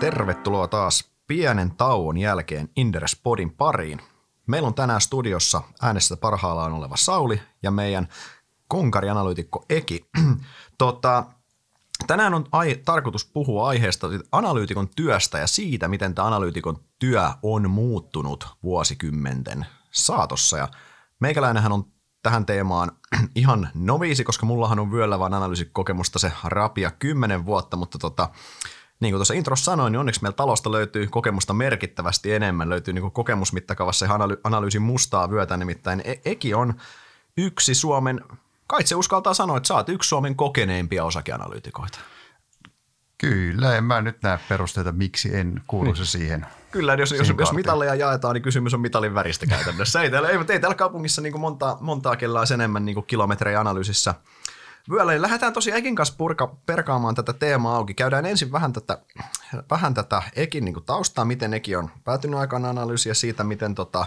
Tervetuloa taas pienen tauon jälkeen Inderes Podin pariin. Meillä on tänään studiossa äänestä parhaillaan oleva Sauli ja meidän konkarianalyytikko Eki. tota, tänään on ai- tarkoitus puhua aiheesta analyytikon työstä ja siitä, miten tämä analyytikon työ on muuttunut vuosikymmenten saatossa. Ja meikäläinenhän on tähän teemaan ihan noviisi, koska mullahan on vyöllä vaan analyysikokemusta se rapia kymmenen vuotta, mutta tota, niin kuin tuossa introssa sanoin, niin onneksi meillä talosta löytyy kokemusta merkittävästi enemmän. Löytyy niin kokemusmittakaavassa analy- analyysin mustaa vyötä, nimittäin e- Eki on yksi Suomen, kai se uskaltaa sanoa, että sä oot yksi Suomen kokeneimpia osakeanalyytikoita. Kyllä, en mä nyt näe perusteita, miksi en kuuluisi niin. siihen. Kyllä, jos, jos, jos mitalleja jaetaan, niin kysymys on mitalin väristä käytännössä. ei, täällä, ei, ei täällä kaupungissa niin montaa, montaa kellaa enemmän niin kilometrejä analyysissä – vyöllä. lähdetään tosi Ekin kanssa purka, perkaamaan tätä teemaa auki. Käydään ensin vähän tätä, vähän tätä Ekin niin taustaa, miten Eki on päätynyt aikana analyysiä siitä, miten tota,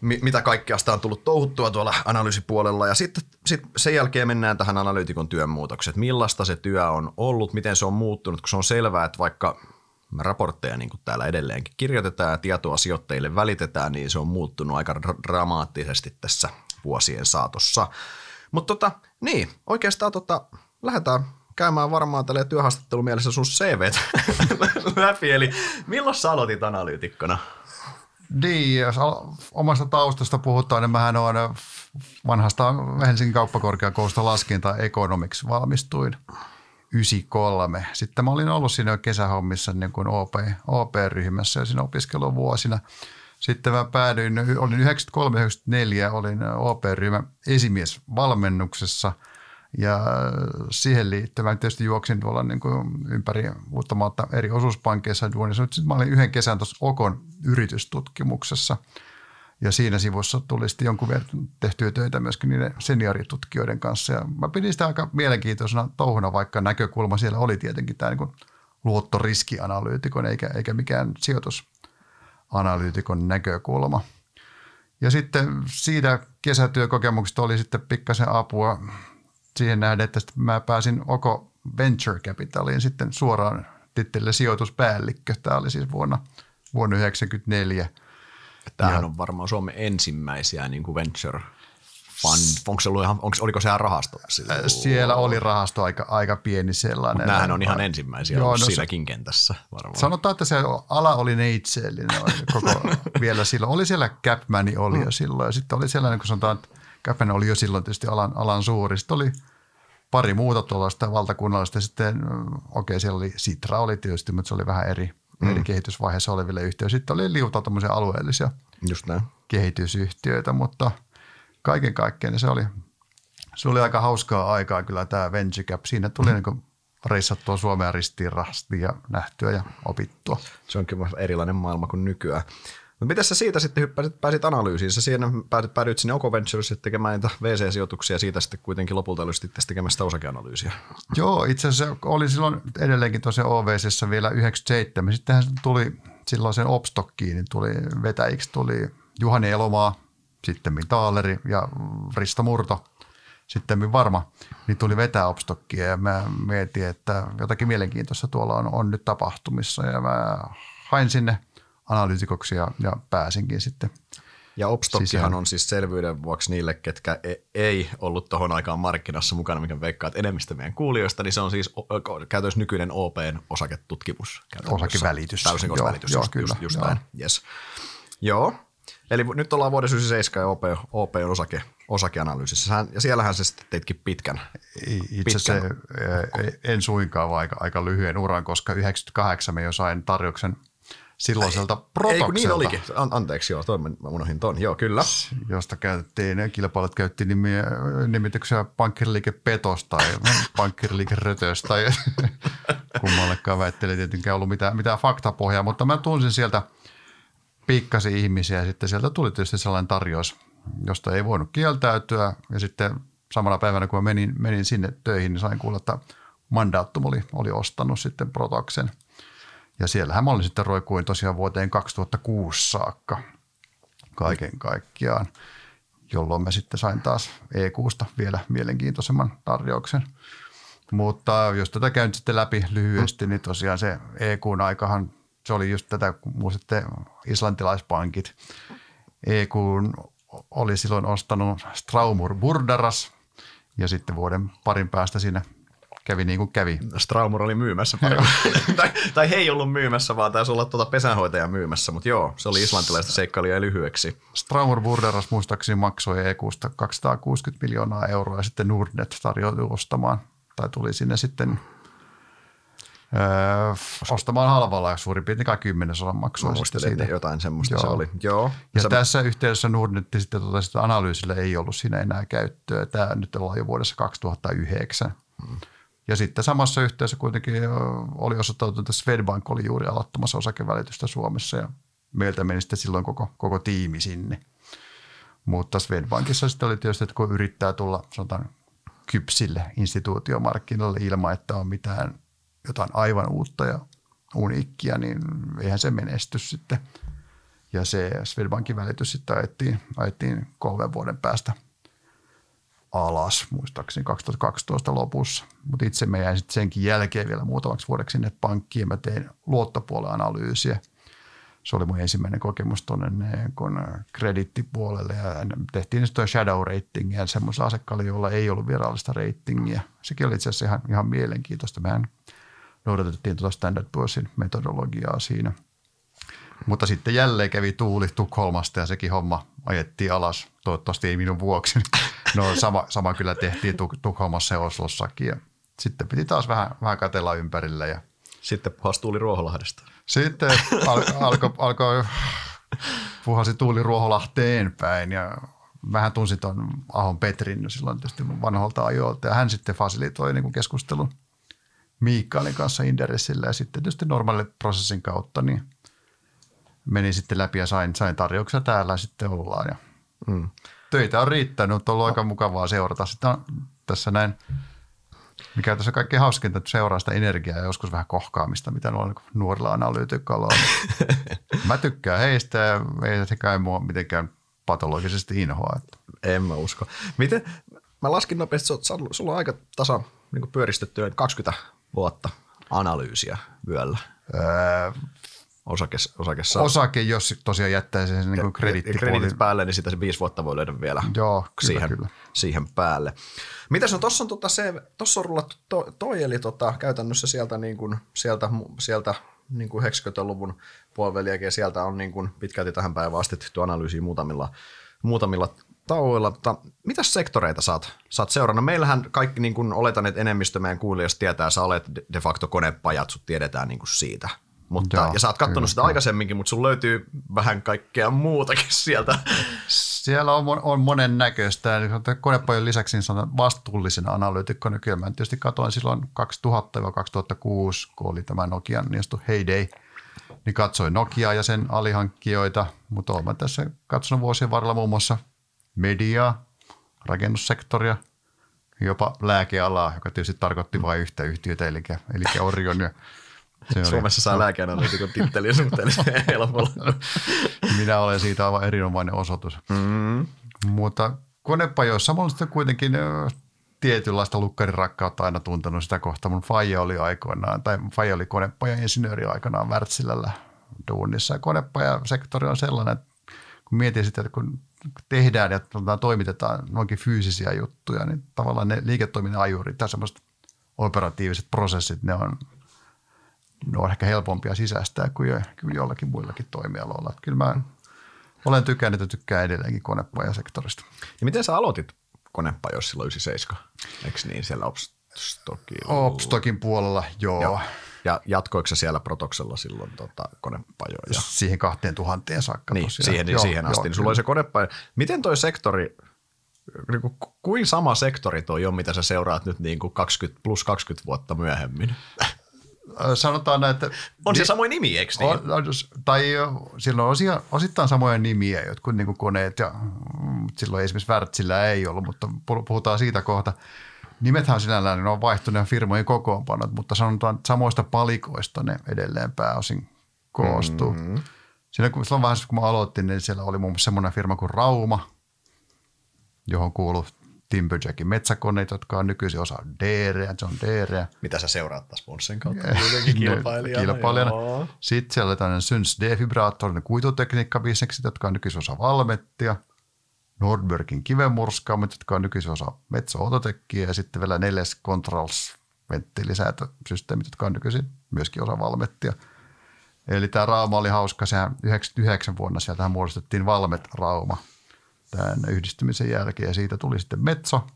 mi, mitä kaikkea sitä on tullut touhuttua tuolla analyysipuolella. Ja sitten sit sen jälkeen mennään tähän analyytikon työn muutokset. Millaista se työ on ollut, miten se on muuttunut, kun se on selvää, että vaikka raportteja niin kuin täällä edelleenkin kirjoitetaan ja tietoa sijoittajille välitetään, niin se on muuttunut aika dramaattisesti tässä vuosien saatossa. Mutta tota, niin, oikeastaan tota, lähdetään käymään varmaan tälle työhaastattelun mielessä sun CV läpi. Eli milloin sä aloitit analyytikkona? Niin, jos omasta taustasta puhutaan, niin mähän on vanhasta Helsingin kauppakorkeakoulusta laskinta economics valmistuin 93. Sitten mä olin ollut siinä kesähommissa niin kuin OP, OP-ryhmässä ja siinä opiskeluvuosina – sitten mä päädyin, olin 93-94, olin OP-ryhmän esimies valmennuksessa ja siihen liittyvän tietysti juoksin tuolla niin kuin ympäri uutta eri osuuspankkeissa duunissa. Sitten mä olin yhden kesän tuossa Okon yritystutkimuksessa ja siinä sivussa tuli sitten jonkun verran tehtyä töitä myöskin niiden senioritutkijoiden kanssa. Ja mä pidin sitä aika mielenkiintoisena touhuna, vaikka näkökulma siellä oli tietenkin tämä niin luottoriskianalyytikon eikä, eikä mikään sijoitus analyytikon näkökulma. Ja sitten siitä kesätyökokemuksesta oli sitten pikkasen apua siihen nähden, että mä pääsin Oko Venture Capitaliin sitten suoraan tittelille sijoituspäällikkö. Tämä oli siis vuonna, vuonna 1994. Tämähän ja, on varmaan Suomen ensimmäisiä niin kuin venture fund, onko se ollut ihan, onko, oliko se rahasto? Sillä, Siellä oli rahasto aika, aika pieni sellainen. Mutta nämähän on ihan ensimmäisiä Joo, no siinäkin se, kentässä varmaan. Sanotaan, että se ala oli neitseellinen koko vielä silloin. Oli siellä Capmani oli mm. jo silloin ja sitten oli sellainen, kun sanotaan, että Capman oli jo silloin tietysti alan, alan suuri. Sitten oli pari muuta tuollaista valtakunnallista. Sitten, okei, okay, siellä oli Sitra oli tietysti, mutta se oli vähän eri, mm. eri kehitysvaiheessa oleville yhtiöille. Sitten oli liuta alueellisia Just näin. kehitysyhtiöitä, mutta – kaiken kaikkiaan niin se oli, se oli aika hauskaa aikaa kyllä tämä Venture Cap. Siinä tuli mm. niin reissattua Suomea ristiin rasti ja nähtyä ja opittua. Se on kyllä erilainen maailma kuin nykyään. Mutta miten sä siitä sitten hyppäsit, pääsit analyysiin? Sä siinä päädyit, päädyit sinne Oko Ventures tekemään niitä VC-sijoituksia ja siitä sitten kuitenkin lopulta oli sitten tekemään sitä osakeanalyysiä. Joo, itse asiassa oli silloin edelleenkin tosiaan OVCssä vielä 97. Sittenhän tuli silloin sen Opstockiin, niin tuli vetäjiksi tuli Juhani Elomaa, sitten Taaleri ja Risto Murto, sitten varma, niin tuli vetää Opstockia ja mä mietin, että jotakin mielenkiintoista tuolla on, on nyt tapahtumissa ja mä hain sinne analyytikoksi ja, ja pääsinkin sitten ja Opstockihan on siis selvyyden vuoksi niille, ketkä e- ei ollut tuohon aikaan markkinassa mukana, mikä veikkaat enemmistö meidän kuulijoista, niin se on siis käytössä nykyinen OPn osaketutkimus. Osakevälitys. Täysin joo, välitys, joo, just, kyllä, just, just joo. näin. Yes. Joo, Eli nyt ollaan vuoden 97 ja OP, OP on osake, osakeanalyysissä. Ja siellähän se sitten teitkin pitkän. Itse asiassa en suinkaan, vaan aika, aika lyhyen uran, koska 98 me jo sain tarjouksen silloiselta protokselta. Ei niin olikin. An- anteeksi, joo, toi, mä unohdin ton. Joo, kyllä. Josta käytettiin, kilpailut käytti nimiä, nimityksiä pankkiriliike Petos tai pankkiriliike Rötös tai kummallekaan väitteli tietenkään ollut mitään, mitään faktapohjaa, mutta mä tunsin sieltä – piikkasi ihmisiä ja sitten sieltä tuli tietysti sellainen tarjous, josta ei voinut kieltäytyä ja sitten samana päivänä kun menin, menin sinne töihin, niin sain kuulla, että Mandatum oli, oli ostanut sitten Protoksen. Ja siellähän mä olin sitten roikuin tosiaan vuoteen 2006 saakka kaiken kaikkiaan, jolloin mä sitten sain taas E6 vielä mielenkiintoisemman tarjouksen. Mutta jos tätä käyn sitten läpi lyhyesti, niin tosiaan se EQn aikahan, se oli just tätä, kun muistatte islantilaispankit. EQ oli silloin ostanut Straumur Burdaras ja sitten vuoden parin päästä siinä kävi niin kuin kävi. Straumur oli myymässä tai, tai he ei ollut myymässä, vaan taisi olla tuota pesänhoitaja myymässä, mutta joo, se oli islantilaista seikkailija lyhyeksi. Straumur Burderas muistaakseni maksoi EQsta 260 miljoonaa euroa ja sitten Nordnet tarjoutui ostamaan tai tuli sinne sitten Öö, ostamaan halvalla ja suurin piirtein kai kymmenesosan maksoi. Mä siitä. jotain semmoista Joo. se oli. Joo. Ja Sä... tässä yhteydessä Nordnet sitten totesi, että analyysillä ei ollut siinä enää käyttöä. Tämä nyt ollaan jo vuodessa 2009. Hmm. Ja sitten samassa yhteydessä kuitenkin oli osoittautunut, että Swedbank oli juuri aloittamassa osakevälitystä Suomessa ja meiltä meni sitten silloin koko, koko tiimi sinne. Mutta Swedbankissa sitten oli tietysti, että kun yrittää tulla sanotaan kypsille instituutiomarkkinoille ilman, että on mitään jotain aivan uutta ja uniikkia, niin eihän se menesty sitten. Ja se Swedbankin välitys sitten ajettiin, ajettiin kolmen vuoden päästä – alas, muistaakseni 2012 lopussa. Mutta itse me jäin sitten senkin jälkeen vielä muutamaksi vuodeksi sinne pankkiin mä tein luottopuolen analyysiä. Se oli mun ensimmäinen kokemus tuonne kredittipuolelle ja tehtiin sitten shadow ratingia semmoisella asiakkaalla, jolla ei ollut virallista ratingia. Sekin oli itse asiassa ihan, ihan mielenkiintoista. Mehän noudatettiin tuota Standard Poor'sin metodologiaa siinä – mutta sitten jälleen kävi tuuli Tukholmasta ja sekin homma ajettiin alas. Toivottavasti ei minun vuoksi. No sama, sama kyllä tehtiin Tuk- Tukholmassa ja Oslossakin. Ja sitten piti taas vähän, vähän katella ympärille. Ja sitten puhasi tuuli Ruoholahdesta. Sitten al- alkoi alko, puhasi tuuli Ruoholahteen päin ja vähän tunsin tuon Ahon Petrin silloin tietysti vanholta ajoilta. Ja hän sitten fasilitoi niin keskustelun Miikkailin kanssa Inderesillä ja sitten tietysti normaalin prosessin kautta niin – menin sitten läpi ja sain, sain tarjouksia täällä sitten ollaan. Ja mm. Töitä on riittänyt, on ollut aika mukavaa seurata. On tässä näin, mikä tässä kaikkein hauskinta, että seuraa sitä energiaa ja joskus vähän kohkaamista, mitä nuo nuorilla analyytikoilla on. mä tykkään heistä ja ei se kai mua mitenkään patologisesti inhoa. En mä usko. Miten, mä laskin nopeasti, sulla on aika tasa niin pyöristettyä 20 vuotta analyysiä vyöllä. Öö, osake, osake saa. Osake, jos tosiaan jättää sen niin krediitit päälle, niin sitä se viisi vuotta voi löydä vielä Joo, kyllä, siihen, kyllä. siihen päälle. Mitäs no tuossa on, tota se, tossa on rullattu to, toi, eli tota, käytännössä sieltä, niin kuin, sieltä, sieltä niin kuin 90-luvun puoliväliäkin, ja sieltä on niin kuin pitkälti tähän päivään asti tehty analyysiä muutamilla, muutamilla tauoilla. Mutta mitä sektoreita saat, saat seurannut? Meillähän kaikki, niin kuin oletan, että enemmistö meidän kuulijasta tietää, sä olet de facto konepajat, sut tiedetään niin kuin siitä – mutta, Joo, ja sä oot katsonut sitä aikaisemminkin, mutta sun löytyy vähän kaikkea muutakin sieltä. Siellä on, on monen näköistä. Konepajon lisäksi niin vastuullisena analyytikko nykyään. Mä tietysti katsoin silloin 2000-2006, kun oli tämä Nokian niin Heyday, niin katsoin Nokiaa ja sen alihankkijoita, mutta olen tässä katsonut vuosien varrella muun muassa mediaa, rakennussektoria, jopa lääkealaa, joka tietysti tarkoitti vain yhtä yhtiötä, eli, eli Orion ja se Suomessa saa lääkeanalyytikon titteli suhteellisen helpolla. Minä olen siitä aivan erinomainen osoitus. Mm-hmm. Mutta konepajoissa on sitten kuitenkin tietynlaista lukkarin aina tuntenut sitä kohtaa. Mun faija oli aikoinaan, tai faija oli konepajan insinööri aikanaan Wärtsilällä duunissa. Ja konepajasektori on sellainen, että kun mietin sitä, että kun tehdään ja toimitetaan noinkin fyysisiä juttuja, niin tavallaan ne liiketoiminnan ajurit ja semmoiset operatiiviset prosessit, ne on ne on ehkä helpompia sisäistää kuin, jo, kuin jollakin muillakin toimialoilla. Että kyllä mä olen tykännyt ja tykkään edelleenkin konepajasektorista. Ja miten sä aloitit konepajoissa silloin 97? Eikö niin siellä Opstokin? Opstokin puolella, joo. joo. Ja jatkoiko siellä Protoksella silloin tota, konepajoja? Siihen kahteen tuhanteen saakka niin, tosiaan. Siihen, joo, siihen asti. Joo, niin sulla oli se konepajo. Miten toi sektori, niin kuin, kuin sama sektori toi on, mitä sä seuraat nyt niin kuin 20 plus 20 vuotta myöhemmin? sanotaan, että... On se ni- samoin nimi, eikö niin? On, on, tai sillä on osia, osittain samoja nimiä, jotkut niin kuin koneet, ja mm, silloin esimerkiksi Wärtsillä ei ollut, mutta puhutaan siitä kohta. Nimethän sinällään ne on vaihtuneet firmojen kokoonpanot, mutta sanotaan, että samoista palikoista ne edelleen pääosin koostuu. Mm-hmm. Siinä kun, silloin vaiheessa, kun mä aloitin, niin siellä oli muun muassa semmoinen firma kuin Rauma, johon kuului Timberjackin metsäkoneita, jotka on nykyisin osa Deereä, John Deereä. Mitä sä seuraat taas Sponsen kautta? kilpailijana. kilpailijana. Sitten siellä oli tämmöinen Syns defibraattorinen kuitutekniikkabisnekset, jotka on nykyisin osa Valmettia. Nordbergin kivenmurskaamat, jotka on nykyisin osa Metso ja sitten vielä neljäs Controls venttiilisäätösysteemit, jotka on nykyisin myöskin osa Valmettia. Eli tämä Rauma oli hauska, sehän 99 vuonna sieltä muodostettiin Valmet Rauma tämän yhdistymisen jälkeen ja siitä tuli sitten Metso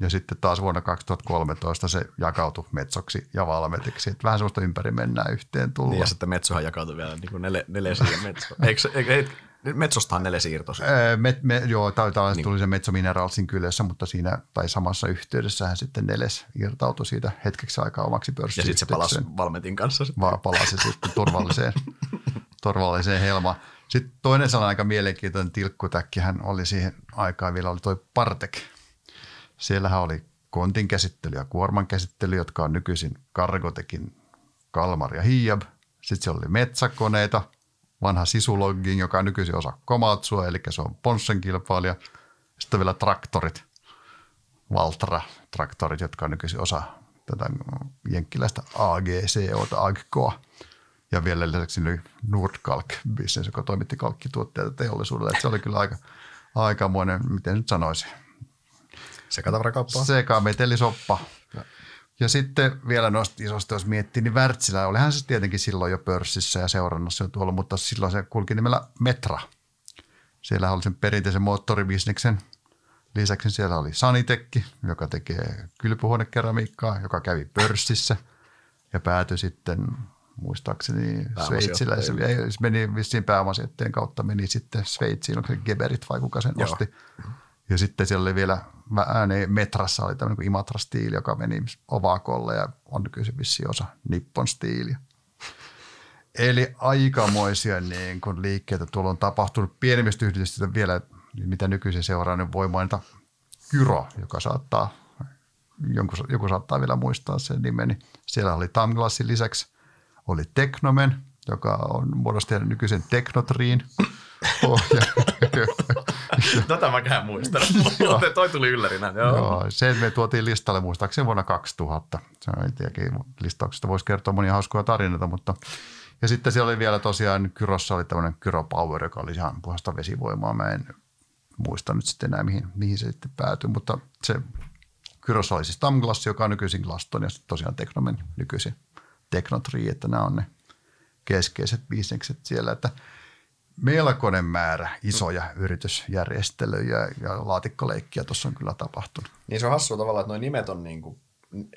ja sitten taas vuonna 2013 se jakautui Metsoksi ja Valmetiksi. Että vähän semmoista ympäri mennään yhteen tullut. Niin ja sitten Metsohan jakautui vielä niin kuin nele, nelesiin ja Metso. Eikö, eikö, Metsostahan nelesiirtos. Me, me, joo, tai niin. tuli se Metso Mineralsin kylässä, mutta siinä tai samassa yhteydessähän sitten Neles irtautui siitä hetkeksi aikaa omaksi pörssiyhteisöön. Ja sitten se palasi Valmetin kanssa. Va, palasi sitten turvalliseen, turvalliseen helmaan. Sitten toinen sellainen aika mielenkiintoinen tilkkutäkkihän oli siihen aikaan vielä oli toi Partek. Siellähän oli kontin käsittely ja kuorman käsittely, jotka on nykyisin Cargotekin Kalmar ja Hiab. Sitten siellä oli metsäkoneita – vanha Sisulogging, joka on nykyisin osa Komatsua, eli se on Ponssen kilpailija. Sitten vielä traktorit, Valtra-traktorit, jotka on nykyisin osa tätä jenkkiläistä AGC, AGKOa. Ja vielä lisäksi Nordkalk business, joka toimitti kalkkituotteita teollisuudelle. Että se oli kyllä aika, aikamoinen, miten nyt sanoisin. Sekatavarakauppaa. Sekametelisoppa. Ja sitten vielä noista isosta, jos miettii, niin Wärtsilä, olihan se tietenkin silloin jo pörssissä ja seurannassa jo tuolla, mutta silloin se kulki nimellä Metra. Siellä oli sen perinteisen moottoribisneksen lisäksi siellä oli Sanitekki, joka tekee kylpyhuonekeramiikkaa, joka kävi pörssissä ja päätyi sitten muistaakseni Sveitsillä. Se meni vissiin pääomasijoitteen kautta, meni sitten Sveitsiin, onko se Geberit vai kuka sen Joo. osti. Ja sitten siellä oli vielä niin Metrassa oli tämmöinen kuin Imatra-stiili, joka meni Ovakolle ja on nykyisin osa Nippon stiiliä. Eli aikamoisia niin kun liikkeitä tuolla on tapahtunut. Pienemmistä yhdistöistä vielä, mitä nykyisin seuraa, niin voi mainita Kyro, joka saattaa, joku, joku saattaa vielä muistaa sen nimen. Siellä oli Tamglassin lisäksi, oli Teknomen, joka on muodostanut nykyisen Teknotriin pohja. Tätä mäkään muistan. Toi tuli yllärinä. Joo. Joo, se me tuotiin listalle muistaakseni vuonna 2000. Se on tiedäkin, listauksesta voisi kertoa monia hauskoja tarinoita, mutta ja sitten siellä oli vielä tosiaan, Kyrossa oli tämmöinen Kyro Power, joka oli ihan puhasta vesivoimaa. Mä en muista nyt sitten enää, mihin, mihin se sitten päätyi, mutta se Kyrossa oli siis Tamglass, joka on nykyisin Glaston ja sitten tosiaan Teknomen nykyisin Teknotree, että nämä on ne keskeiset bisnekset siellä, että – melkoinen määrä isoja yritysjärjestelyjä ja laatikkoleikkiä tuossa on kyllä tapahtunut. Niin se on hassua tavallaan, että nuo nimet on niin kuin,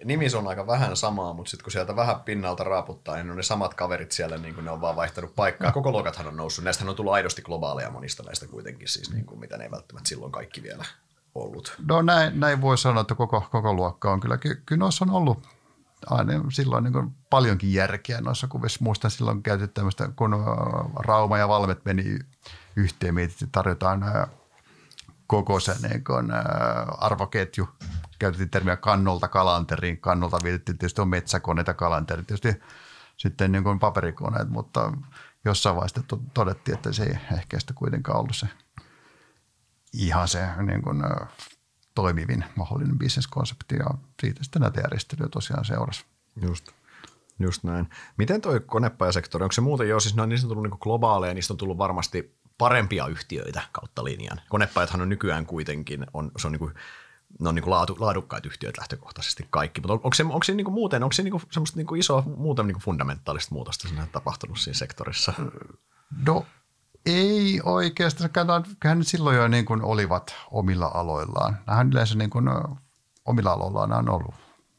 nimis on aika vähän samaa, mutta sitten kun sieltä vähän pinnalta raaputtaa, niin on ne samat kaverit siellä, niin kuin ne on vaan vaihtanut paikkaa. Koko luokathan on noussut. Näistähän on tullut aidosti globaaleja monista näistä kuitenkin, siis niin kuin, mitä ne ei välttämättä silloin kaikki vielä ollut. No näin, näin voi sanoa, että koko, koko luokka on kyllä, kyllä on ollut aina silloin niin paljonkin järkeä noissa kuvissa. Muistan silloin käytetty tämmöistä, kun Rauma ja Valmet meni yhteen, mietittiin, tarjotaan koko se niin kuin, arvoketju. Käytettiin termiä kannolta kalanteriin. Kannolta viitettiin tietysti on metsäkoneita kalanteri, tietysti sitten niin kuin paperikoneet, mutta jossain vaiheessa todettiin, että se ei ehkä sitä kuitenkaan ollut se ihan se niin kuin, toimivin mahdollinen bisneskonsepti ja siitä sitten näitä järjestelyjä tosiaan seurasi. Just. Just näin. Miten toi konepajasektori, onko se muuten jo, siis no, niistä on tullut niin globaaleja, niistä on tullut varmasti parempia yhtiöitä kautta linjan. Konepajathan on nykyään kuitenkin, on, se on niin kuin, ne on niin kuin laadu, laadukkaat yhtiöt lähtökohtaisesti kaikki, mutta onko se, onko se niin kuin muuten, onko se niin kuin semmoista niin kuin isoa muuten niin kuin fundamentaalista muutosta tapahtunut siinä sektorissa? No ei oikeastaan. Kyllähän silloin jo niin kuin olivat omilla aloillaan. Nämähän yleensä niin kuin omilla aloillaan on ollut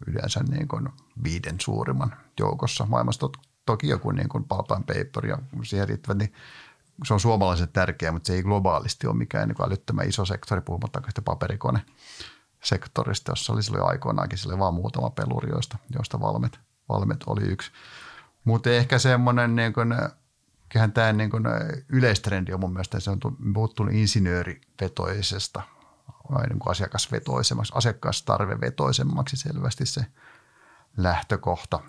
yleensä niin kuin viiden suurimman joukossa maailmassa. Toki joku niin kuin pulp and paper ja siihen riittävät, niin se on suomalaisen tärkeä, mutta se ei globaalisti ole mikään niin älyttömän iso sektori, puhumattakaan sitä paperikone sektorista, jossa oli silloin aikoinaankin sille vaan muutama peluri, joista, joista valmet, valmet oli yksi. Mutta ehkä semmoinen niin kuin kyllähän tämä niin kuin yleistrendi on mun mielestä, se on muuttunut insinöörivetoisesta niin kuin asiakasvetoisemmaksi, asiakastarvevetoisemmaksi selvästi se lähtökohta.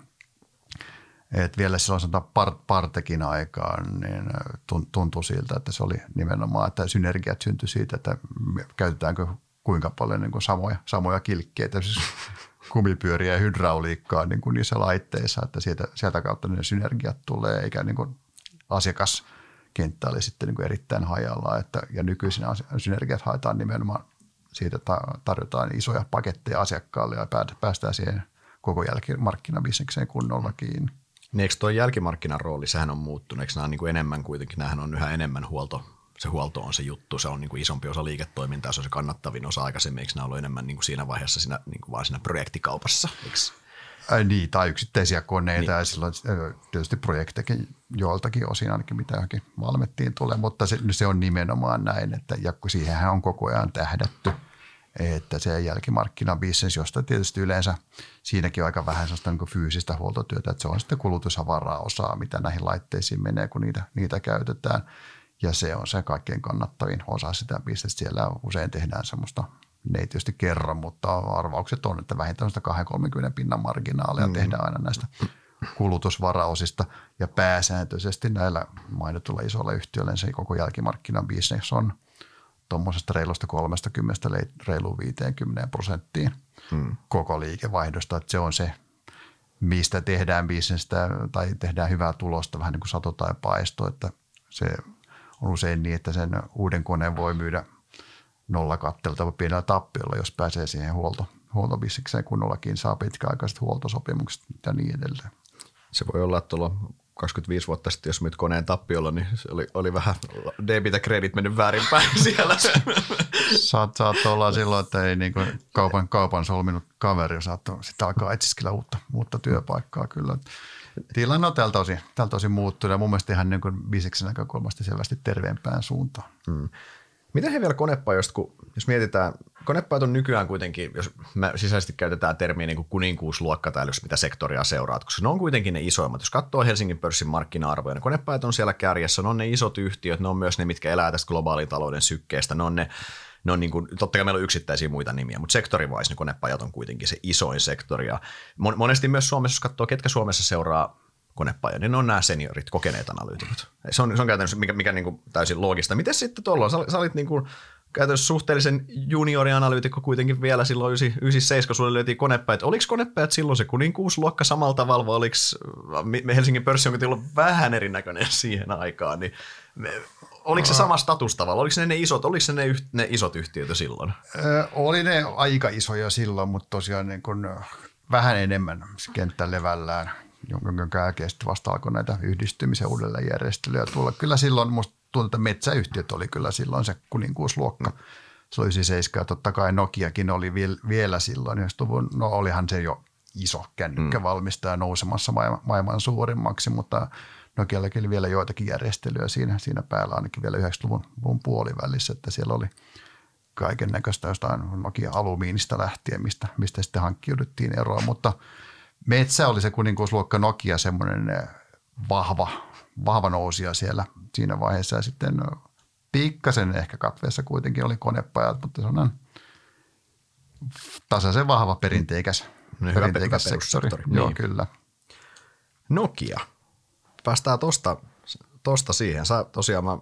Et vielä silloin sanotaan Partekin aikaan, niin tuntui siltä, että se oli nimenomaan, että synergiat syntyi siitä, että käytetäänkö kuinka paljon niin kuin samoja, samoja kilkkeitä, siis kumipyöriä ja hydrauliikkaa niin kuin niissä laitteissa, että sieltä, sieltä kautta ne synergiat tulee, eikä niin kuin asiakaskenttä oli sitten niin kuin erittäin hajalla. Että, ja nykyisin synergiat haetaan nimenomaan siitä, että tarjotaan isoja paketteja asiakkaalle ja päästään siihen koko jälkimarkkinabisnekseen kunnolla. Niin eikö tuo jälkimarkkinan rooli, sehän on muuttunut, eikö nämä on niin kuin enemmän kuitenkin, nämähän on yhä enemmän huolto, se huolto on se juttu, se on niin kuin isompi osa liiketoimintaa, se on se kannattavin osa aikaisemmin, eikö nämä ollut enemmän niin kuin siinä vaiheessa siinä, niin kuin vaan siinä projektikaupassa, eikö? Ai niin, tai yksittäisiä koneita niin. ja silloin tietysti projektekin joiltakin osin ainakin mitä johonkin valmettiin tulee, mutta se, se on nimenomaan näin, että ja siihenhän on koko ajan tähdätty, että se jälkimarkkinabisnes, josta tietysti yleensä siinäkin on aika vähän sellaista niin fyysistä huoltotyötä, että se on sitten kulutusavaraa osaa, mitä näihin laitteisiin menee, kun niitä, niitä käytetään. Ja se on se kaikkein kannattavin osa sitä bisnestä. Siellä usein tehdään semmoista ne ei tietysti kerran, mutta arvaukset on, että vähintään 2-30 pinnan marginaalia mm. tehdään aina näistä kulutusvaraosista. Ja pääsääntöisesti näillä mainituilla isoilla yhtiöillä se koko jälkimarkkinan bisnes on tuommoisesta reilusta 30 reiluun 50 prosenttiin mm. koko liikevaihdosta. Että se on se, mistä tehdään bisnestä tai tehdään hyvää tulosta, vähän niin kuin sato tai paisto. Että se on usein niin, että sen uuden koneen voi myydä – nolla kattelta pienellä tappiolla, jos pääsee siihen huolto, huoltobisnekseen kunnollakin, saa pitkäaikaiset huoltosopimukset ja niin edelleen. Se voi olla, että tuolla 25 vuotta sitten, jos myit koneen tappiolla, niin se oli, oli vähän debit ja kredit mennyt väärinpäin siellä. Saat, saat olla silloin, että ei niin kuin kaupan, kaupan solminut kaveri, saat sitten alkaa etsiskellä uutta, uutta työpaikkaa kyllä. Tilanne on tältä osin, tältä osin muuttunut ja mun mielestä ihan niin kuin biseksen näkökulmasta selvästi terveempään suuntaan. Hmm. Miten he vielä konepajoista, kun jos mietitään, konepajat on nykyään kuitenkin, jos me sisäisesti käytetään termiä niin kuin kuninkuusluokka tai jos mitä sektoria seuraat, koska ne on kuitenkin ne isoimmat. Jos katsoo Helsingin pörssin markkina-arvoja, ne konepajat on siellä kärjessä, ne on ne isot yhtiöt, ne on myös ne, mitkä elää tästä globaalin talouden sykkeestä, ne on ne ne on niin kuin, totta kai meillä on yksittäisiä muita nimiä, mutta sektorivais ne konepajat on kuitenkin se isoin sektori. Ja monesti myös Suomessa, jos katsoo, ketkä Suomessa seuraa konepaja, niin ne on nämä seniorit, kokeneet analyytikot. Se on, se on käytännössä mikä, mikä niin kuin täysin loogista. Miten sitten tuolla, sä, sä olit niin kuin käytännössä suhteellisen juniorianalyytikko kuitenkin vielä silloin 97, sulle löytiin konepäät. Oliko konepäät silloin se kuninkuusluokka samalla tavalla, vai oliko me Helsingin pörssi on ollut vähän erinäköinen siihen aikaan, niin me, oliko se sama status tavalla? Oliko ne, ne isot, oliko ne, ne, yht, ne isot yhtiöt jo silloin? Ö, oli ne aika isoja silloin, mutta tosiaan niin kun vähän enemmän kenttä levällään jonka jälkeen sitten vasta alkoi näitä yhdistymisen uudelleenjärjestelyjä tulla. Kyllä silloin musta tuntuu, että metsäyhtiöt oli kyllä silloin se kuninkuusluokka. Mm. Se oli 97 ja totta kai Nokiakin oli vielä silloin, no olihan se jo iso kännykkävalmistaja mm. nousemassa maailman suurimmaksi, mutta Nokiallakin oli vielä joitakin järjestelyjä siinä, siinä päällä ainakin vielä 90-luvun puolivälissä, että siellä oli kaiken näköistä jostain Nokia alumiinista lähtien, mistä, mistä sitten hankkiuduttiin eroa, mutta – Metsä oli se kuninkuusluokka Nokia semmoinen eh, vahva, vahva nousija siellä siinä vaiheessa ja sitten eh, pikkasen ehkä katveessa kuitenkin oli konepajat, mutta se on tasaisen vahva perinteikäs, no, perinteikäs sektori. Niin. Joo, kyllä. Nokia. Päästään tuosta tosta siihen. Sä tosiaan, mä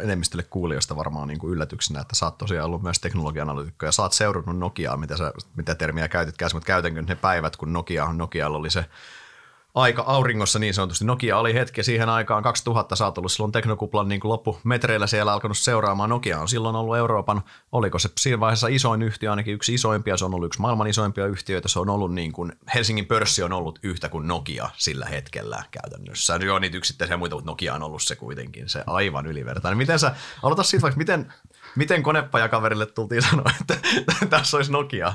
enemmistölle kuulijoista varmaan niin kuin yllätyksenä, että sä oot tosiaan ollut myös teknologia-analytikko ja sä oot seurannut Nokiaa, mitä, sä, mitä termiä käytitkään, mutta käytänkö ne päivät, kun Nokia, Nokialla oli se aika auringossa niin sanotusti. Nokia oli hetki siihen aikaan 2000 sä ollut silloin teknokuplan niin loppumetreillä siellä alkanut seuraamaan. Nokia on silloin ollut Euroopan, oliko se siinä vaiheessa isoin yhtiö, ainakin yksi isoimpia, se on ollut yksi maailman isoimpia yhtiöitä, se on ollut niin kuin, Helsingin pörssi on ollut yhtä kuin Nokia sillä hetkellä käytännössä. Joo, niitä yksittäisiä muita, mutta Nokia on ollut se kuitenkin, se aivan ylivertainen. Miten sä, aloita siitä vaikka, miten, miten konepajakaverille tultiin sanoa, että tässä olisi Nokia?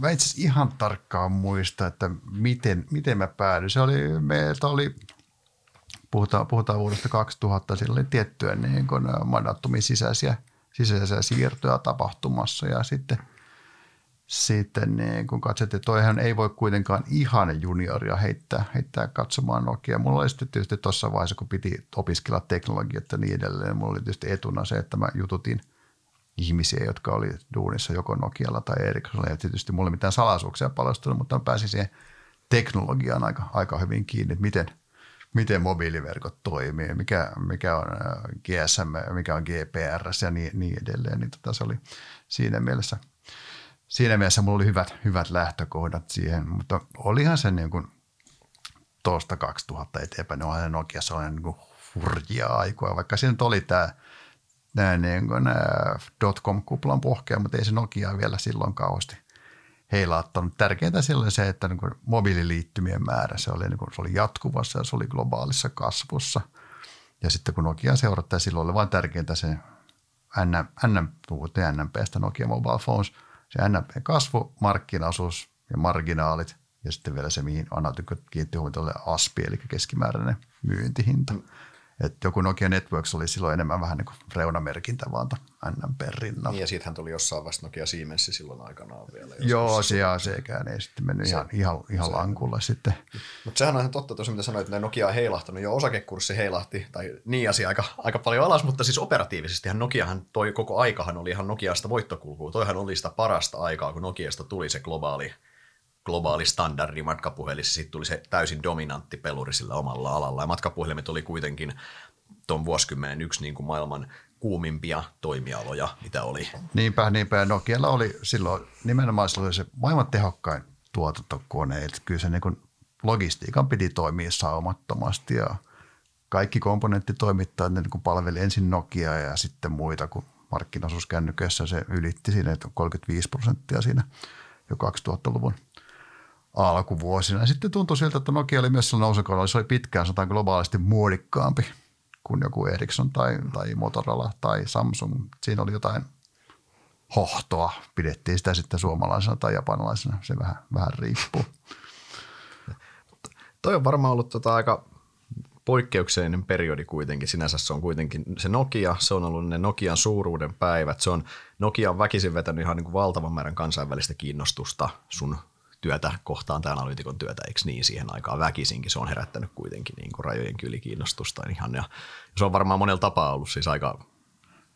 Mä itse ihan tarkkaan muista, että miten, miten mä päädyin. Se oli, meiltä oli, puhutaan, puhutaan vuodesta 2000, sillä oli tiettyjä niin kuin mandattumin sisäisiä, sisäisiä siirtoja tapahtumassa ja sitten – sitten niin kun katsottiin, että toihan ei voi kuitenkaan ihan junioria heittää, heittää katsomaan Nokia. Mulla oli sitten tietysti tuossa vaiheessa, kun piti opiskella teknologiaa ja niin edelleen, mulla oli tietysti etuna se, että mä jututin – ihmisiä, jotka oli duunissa joko Nokialla tai Ericssonilla. Ja tietysti mulla ei mitään salaisuuksia paljastunut, mutta pääsin siihen teknologiaan aika, aika hyvin kiinni, että miten, miten mobiiliverkot toimii, mikä, mikä on äh, GSM, mikä on GPRS ja niin, niin edelleen. Niin tota se oli siinä mielessä, siinä mielessä mulla oli hyvät, hyvät lähtökohdat siihen, mutta olihan se niin kuin tuosta 2000 eteenpäin, no se Nokia sellainen niin kuin hurjia aikoja, vaikka siinä oli tämä nämä niin kuin, dotcom-kuplan pohkea, mutta ei se Nokia vielä silloin kauheasti heilauttanut. Tärkeintä silloin se, että niin kuin mobiililiittymien määrä, se oli, niin kuin, se oli jatkuvassa ja se oli globaalissa kasvussa. Ja sitten kun Nokia seurattaa, silloin oli vain tärkeintä se NM, NM, puhuttiin NMPstä, Nokia Mobile Phones, se NMP-kasvu, markkinaosuus ja marginaalit – ja sitten vielä se, mihin analytikot kiinnitti huomiota, oli ASPI, eli keskimääräinen myyntihinta. Et joku Nokia Networks oli silloin enemmän vähän niin kuin reunamerkintä vaan NMP rinnalla. Niin ja siitähän tuli jossain vasta Nokia Siemens silloin aikanaan vielä. Joo, se ja sekään ei sitten mennyt se, ihan, ihan, ihan se, lankulla sitten. Mutta sehän on ihan totta tosiaan, mitä sanoit, että Nokia on heilahtanut. Jo osakekurssi heilahti, tai niin asia aika, aika paljon alas, mutta siis operatiivisesti Nokiahan toi koko aikahan oli ihan Nokiasta voittokulkua. Toihan oli sitä parasta aikaa, kun Nokiasta tuli se globaali globaali standardi matkapuhelissa, sitten tuli se täysin dominantti peluri sillä omalla alalla. Ja matkapuhelimet oli kuitenkin tuon vuosikymmenen yksi niin kuin maailman kuumimpia toimialoja, mitä oli. Niinpä, niinpä. Nokialla oli silloin nimenomaan silloin se maailman tehokkain tuotantokone. Että kyllä se niin logistiikan piti toimia saumattomasti ja kaikki komponenttitoimittajat ne niin palveli ensin Nokia ja sitten muita, kun markkinaosuus kännykössä se ylitti siinä, että 35 prosenttia siinä jo 2000-luvun alkuvuosina. Sitten tuntui siltä, että Nokia oli myös sellainen nousukaudella, se oli pitkään sanotaan globaalisti muodikkaampi kuin joku Ericsson tai, tai Motorola tai Samsung. Siinä oli jotain hohtoa. Pidettiin sitä sitten suomalaisena tai japanilaisena. Se vähän, vähän riippuu. Toi on varmaan ollut tota aika poikkeuksellinen periodi kuitenkin. Sinänsä se on kuitenkin se Nokia, se on ollut ne Nokian suuruuden päivät. Se on Nokia on väkisin vetänyt ihan niin kuin valtavan määrän kansainvälistä kiinnostusta sun työtä kohtaan tai analyytikon työtä, eikö niin siihen aikaan väkisinkin. Se on herättänyt kuitenkin niin kuin rajojen kyllä kiinnostusta ihan, ja se on varmaan monella tapaa ollut siis aika,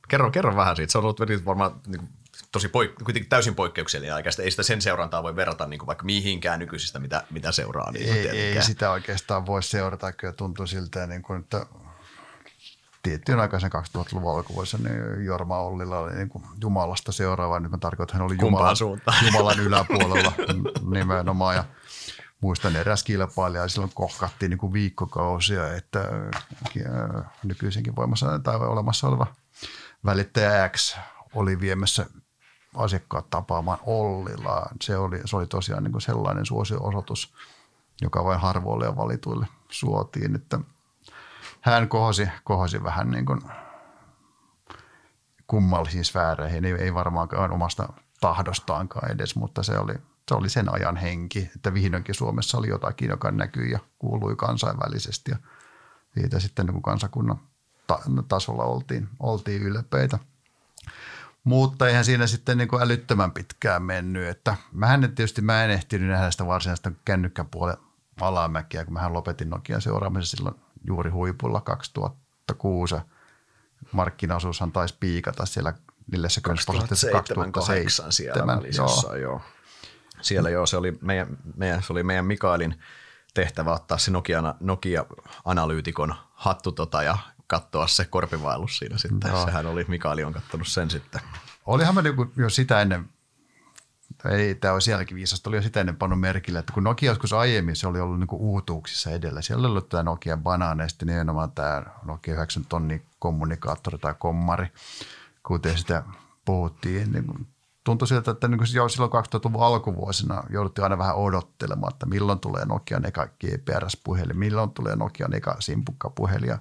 kerro, kerro vähän siitä, se on ollut varmaan niin kuin, tosi poik- kuitenkin täysin poikkeuksellinen aika. Ei sitä sen seurantaa voi verrata niin kuin vaikka mihinkään nykyisistä, mitä, mitä seuraa. Niin ei, ei, sitä oikeastaan voi seurata, kyllä tuntuu siltä, niin kuin, että tiettyyn aikaisen 2000-luvun alkuvuosina niin Jorma Ollilla oli niin kuin Jumalasta seuraava. Nyt mä tarkoitan, että hän oli Jumalan, Jumalan yläpuolella nimenomaan. Ja muistan eräs kilpailija ja silloin kohkattiin niin kuin viikkokausia, että äh, nykyisinkin voimassa tai olemassa oleva välittäjä X oli viemässä asiakkaat tapaamaan Ollilla. Se oli, se oli tosiaan niin kuin sellainen suosio-osoitus, joka vain harvoille ja valituille suotiin, että – hän kohosi, kohosi vähän niin kuin kummallisiin sfääreihin, ei, ei varmaankaan omasta tahdostaankaan edes, mutta se oli, se oli sen ajan henki, että vihdoinkin Suomessa oli jotakin, joka näkyi ja kuului kansainvälisesti ja siitä sitten niin kansakunnan ta- tasolla oltiin, oltiin ylpeitä. Mutta eihän siinä sitten niin kuin älyttömän pitkään mennyt, että mähän tietysti mä en ehtinyt nähdä sitä varsinaista kännykkäpuolen alamäkiä, kun mähän lopetin Nokian seuraamisen silloin juuri huipulla 2006. Markkinaosuushan taisi piikata siellä 40 prosentissa 2007. siellä välissä, joo. joo. Siellä joo, se oli meidän, meidän, se oli meidän Mikaelin tehtävä ottaa se Nokia, Nokia-analyytikon hattu tota ja katsoa se korpivaellus siinä sitten. Joo. Sehän oli, Mikaeli on katsonut sen sitten. Olihan me niinku jo sitä ennen ei tämä on sielläkin viisasta. Oli jo sitä ennen pannut merkille, että kun Nokia joskus aiemmin se oli ollut niinku uutuuksissa edellä. Siellä oli ollut tämä Nokia Banana ja sitten nimenomaan tämä Nokia 9 tonni kommunikaattori tai kommari, kuten sitä puhuttiin. Niin tuntui siltä, että niin jo silloin 2000-luvun alkuvuosina jouduttiin aina vähän odottelemaan, että milloin tulee Nokian eka GPRS-puhelin, milloin tulee Nokian eka simpukkapuhelin ja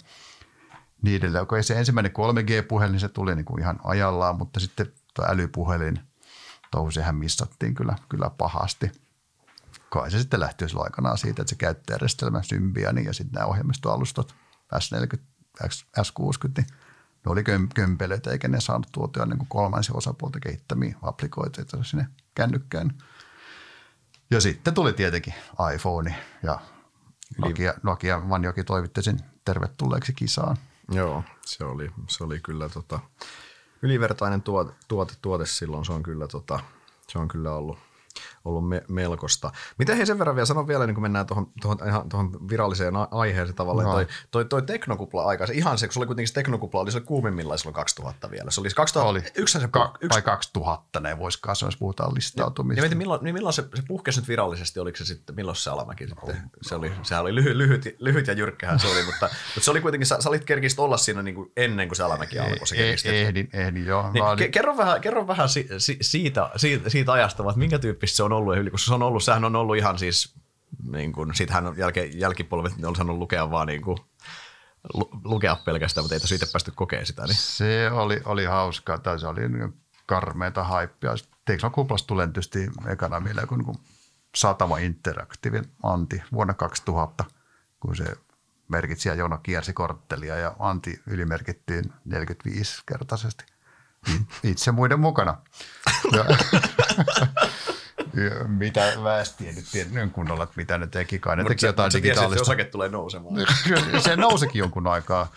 niin edelleen. Kun se ensimmäinen 3G-puhelin, se tuli niin kuin ihan ajallaan, mutta sitten tuo älypuhelin – touhu sehän missattiin kyllä, kyllä pahasti. Kai se sitten lähti silloin aikanaan siitä, että se käyttäjärjestelmä Symbiani ja sitten nämä ohjelmistoalustat S40, S60, niin ne oli kömpelöitä eikä ne saanut tuotua niin kuin kolmansia osapuolta kehittämiä applikoita sinne kännykkään. Ja sitten tuli tietenkin iPhone ja Nokia, Nokia Vanjoki toivitti sen tervetulleeksi kisaan. Joo, se oli, se oli kyllä tota, ylivertainen tuote, tuote, tuote silloin, se on kyllä, tota, se on kyllä ollut, ollut me- melkoista. Miten hei sen verran vielä, sanon vielä, niin kun mennään tuohon, tuohon, ihan tuohon viralliseen aiheeseen tavallaan, no. toi, toi, toi teknokupla aika, se ihan se, kun se oli kuitenkin se teknokupla, oli se kuumimmillaan silloin 2000 vielä. Se oli 2000, Oli. Yksi se, Ka- yksi, vai 2000 ne voisi kasvaa, jos puhutaan listautumista. ja mietin, milloin, niin milloin se, se puhkesi nyt virallisesti, oliko se sitten, milloin se alamäki sitten? Se oli, sehän oli lyhyt, lyhyt, lyhyt ja jyrkkähän se oli, mutta, mutta se oli kuitenkin, sä, sä olit kerkistä olla siinä niin kuin ennen kuin se alamäki alkoi. Se kerkistä. ehdin, ehdin, joo. Niin, kerro vähän, kerro vähän si- si- siitä, siitä, siitä ajasta, että minkä tyyppistä se on ollut, koska se on ollut, sehän on ollut ihan siis, niin kuin, siitähän on jälke, jälkipolvet ne on saanut lukea vaan niin kuin, lu- lukea pelkästään, mutta ei tässä itse päästy kokea sitä. Niin. Se oli, oli hauskaa, tai se oli karmeita haippia. Teksan kuplasta tulee tietysti ekana mieleen, kun, kun Satama Interactive Anti vuonna 2000, kun se merkitsi ja Jono kiersi korttelia ja Anti ylimerkittiin 45-kertaisesti. Itse muiden mukana. Ja, ja mitä väestiä nyt tiedän kunnolla, että mitä ne teki. Kai ne Mutta teki sä, jotain mut sä tiesit, se digitaalista. osake tulee nousemaan. se nousikin jonkun aikaa.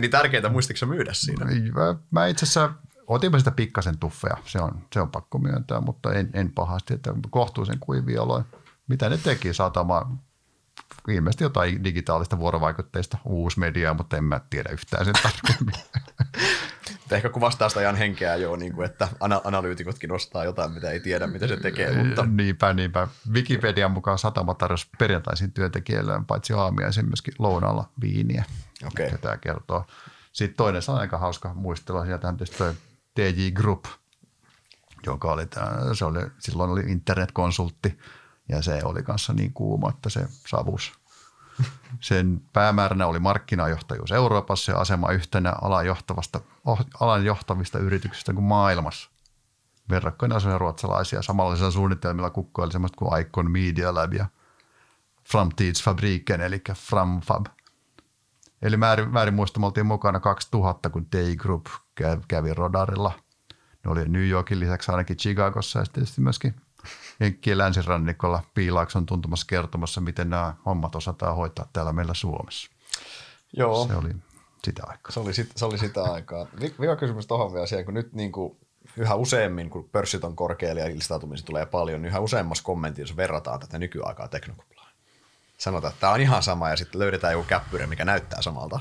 niin tärkeintä muistiko sä myydä siinä? Mä, mä itse asiassa otinpa sitä pikkasen tuffeja, se on, se on pakko myöntää, mutta en, en pahasti, että kohtuullisen kuivia oloin. Mitä ne teki satama? Ilmeisesti jotain digitaalista vuorovaikutteista, uusi media, mutta en mä tiedä yhtään sen tarkemmin. Ehkä kuvastaa sitä ajan henkeä jo, niin kuin, että ana- analyytikotkin ostaa jotain, mitä ei tiedä, mitä se tekee. Mutta niinpä, niinpä. Wikipedian mukaan satama tarjosi perjantaisin työntekijöille paitsi aamiaisen myöskin lounaalla viiniä. Okei. Okay. Tämä kertoo. Sitten toinen, se on aika hauska muistella, sieltähän tietysti toi TJ Group, joka oli, se oli, silloin oli internetkonsultti ja se oli kanssa niin kuuma, että se savus. Sen päämääränä oli markkinajohtajuus Euroopassa ja asema yhtenä alan, johtavasta, oh, alan johtavista yrityksistä kuin maailmassa. Verrakkoina asioita ruotsalaisia samanlaisilla suunnitelmilla kukkoili semmoista kuin Icon Media Lab ja Framtidsfabriken, eli Framfab. Eli väärin, väärin muista, me oltiin mukana 2000, kun Day Group kä- kävi Rodarilla. Ne oli New Yorkin lisäksi ainakin Chicagossa ja sitten tietysti myöskin Jenkkien länsirannikolla Piilaakson tuntumassa kertomassa, miten nämä hommat osataan hoitaa täällä meillä Suomessa. joo. Se oli sitä aikaa. Se oli, sit, se oli sitä aikaa. Vi- Vika kysymys tuohon vielä siihen, kun nyt niin kuin yhä useammin, kun pörssit on korkealla ja listautumisia tulee paljon, niin yhä useammassa kommentissa verrataan tätä nykyaikaa teknokuplaan. Sanotaan, että tämä on ihan sama ja sitten löydetään joku käppyrä, mikä näyttää samalta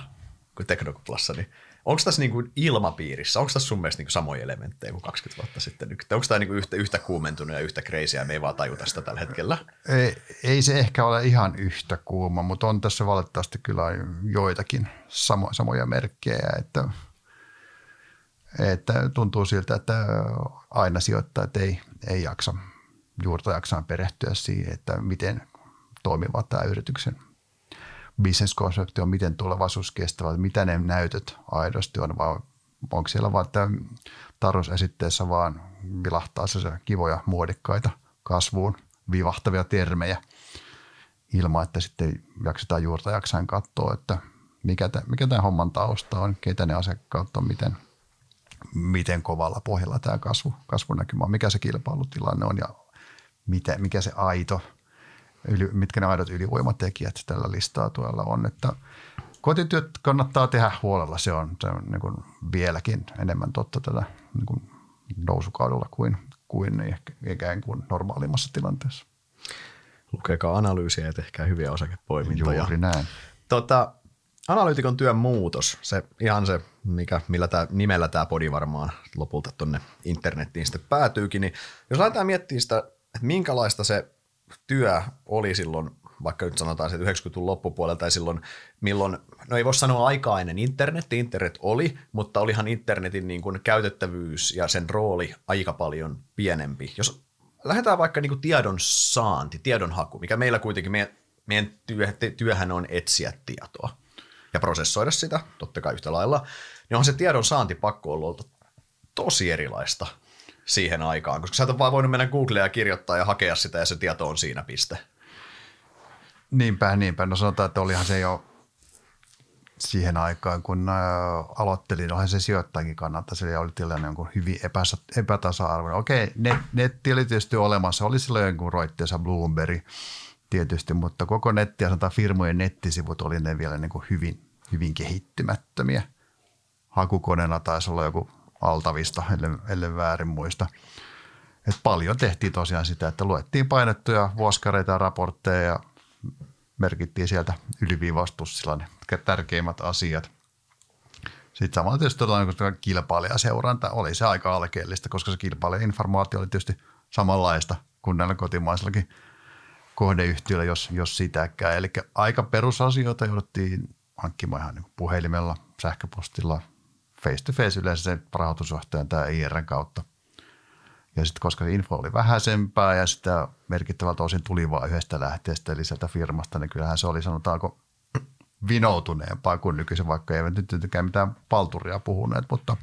kuin teknokuplassa. Niin onko tässä niin kuin ilmapiirissä, onko tässä sun mielestä niin kuin samoja elementtejä kuin 20 vuotta sitten? Onko tämä niin kuin yhtä, yhtä kuumentunut ja yhtä ja me ei vaan tajuta sitä tällä hetkellä? Ei, ei se ehkä ole ihan yhtä kuuma, mutta on tässä valitettavasti kyllä joitakin samo, samoja merkkejä, että, että tuntuu siltä, että aina sijoittajat ei, ei jaksa juurta jaksaan perehtyä siihen, että miten toimiva tämä yrityksen bisneskonsepti on, miten tulevaisuus kestävä, mitä ne näytöt aidosti on, vai onko siellä vaan, että tarjousesitteessä vaan vilahtaa se kivoja muodikkaita kasvuun vivahtavia termejä ilman, että sitten jaksetaan juurta jaksain katsoa, että mikä, te, mikä tämän homman tausta on, keitä ne asiakkaat on, miten, miten kovalla pohjalla tämä kasvu, kasvunäkymä on, mikä se kilpailutilanne on ja mitä, mikä se aito, yli, mitkä ne aidot ylivoimatekijät tällä listaa tuolla on. Että kotityöt kannattaa tehdä huolella, se on, se on niin kuin vieläkin enemmän totta tällä niin kuin nousukaudella kuin, kuin ehkä ikään kuin normaalimmassa tilanteessa. Lukekaa analyysiä ja tehkää hyviä osakepoimintoja. Juuri näin. Tota, analyytikon työn muutos, se ihan se, mikä, millä tää, nimellä tämä podi varmaan lopulta tuonne internettiin sitten päätyykin, niin jos lähdetään miettimään sitä, että minkälaista se työ oli silloin, vaikka nyt sanotaan se 90-luvun loppupuolelta tai silloin, milloin, no ei voi sanoa aikaa ennen internet, internet oli, mutta olihan internetin niin kuin käytettävyys ja sen rooli aika paljon pienempi. Jos lähdetään vaikka niin kuin tiedon saanti, tiedonhaku, mikä meillä kuitenkin, meidän, meidän työ, työhän on etsiä tietoa ja prosessoida sitä, totta kai yhtä lailla, niin on se tiedon saanti pakko ollut tosi erilaista siihen aikaan, koska sä et ole vaan voinut mennä Googleen ja kirjoittaa ja hakea sitä ja se tieto on siinä piste. Niinpä, niinpä. No sanotaan, että olihan se jo siihen aikaan, kun äh, aloittelin, olihan se sijoittajakin kannalta, se oli tilanne jonkun hyvin epäsa, epätasa-arvoinen. Okei, net, netti oli tietysti olemassa, oli silloin jonkun Reuters Bloomberg tietysti, mutta koko netti ja sanotaan firmojen nettisivut oli ne vielä niin kuin hyvin, hyvin kehittymättömiä. Hakukoneena taisi olla joku altavista, ellei, ellei väärin muista. Et paljon tehtiin tosiaan sitä, että luettiin painettuja vuoskareita ja raportteja ja merkittiin sieltä yliviivastuksilla ne tärkeimmät asiat. Sitten samalla tietysti todella niin kilpailijaseuranta oli se aika alkeellista, koska se kilpailijainformaatio oli tietysti samanlaista kuin näillä kotimaisillakin kohdeyhtiöillä, jos, jos sitäkään. Eli aika perusasioita jouduttiin hankkimaan ihan niin puhelimella, sähköpostilla, face to face yleensä sen rahoitusjohtajan tai IRn kautta. Ja sitten koska se info oli vähäisempää ja sitä merkittävältä osin tuli vain yhdestä lähteestä, eli sieltä firmasta, niin kyllähän se oli sanotaanko vinoutuneempaa kuin nykyisen, vaikka ei nyt tietenkään mitään palturia puhuneet, mutta,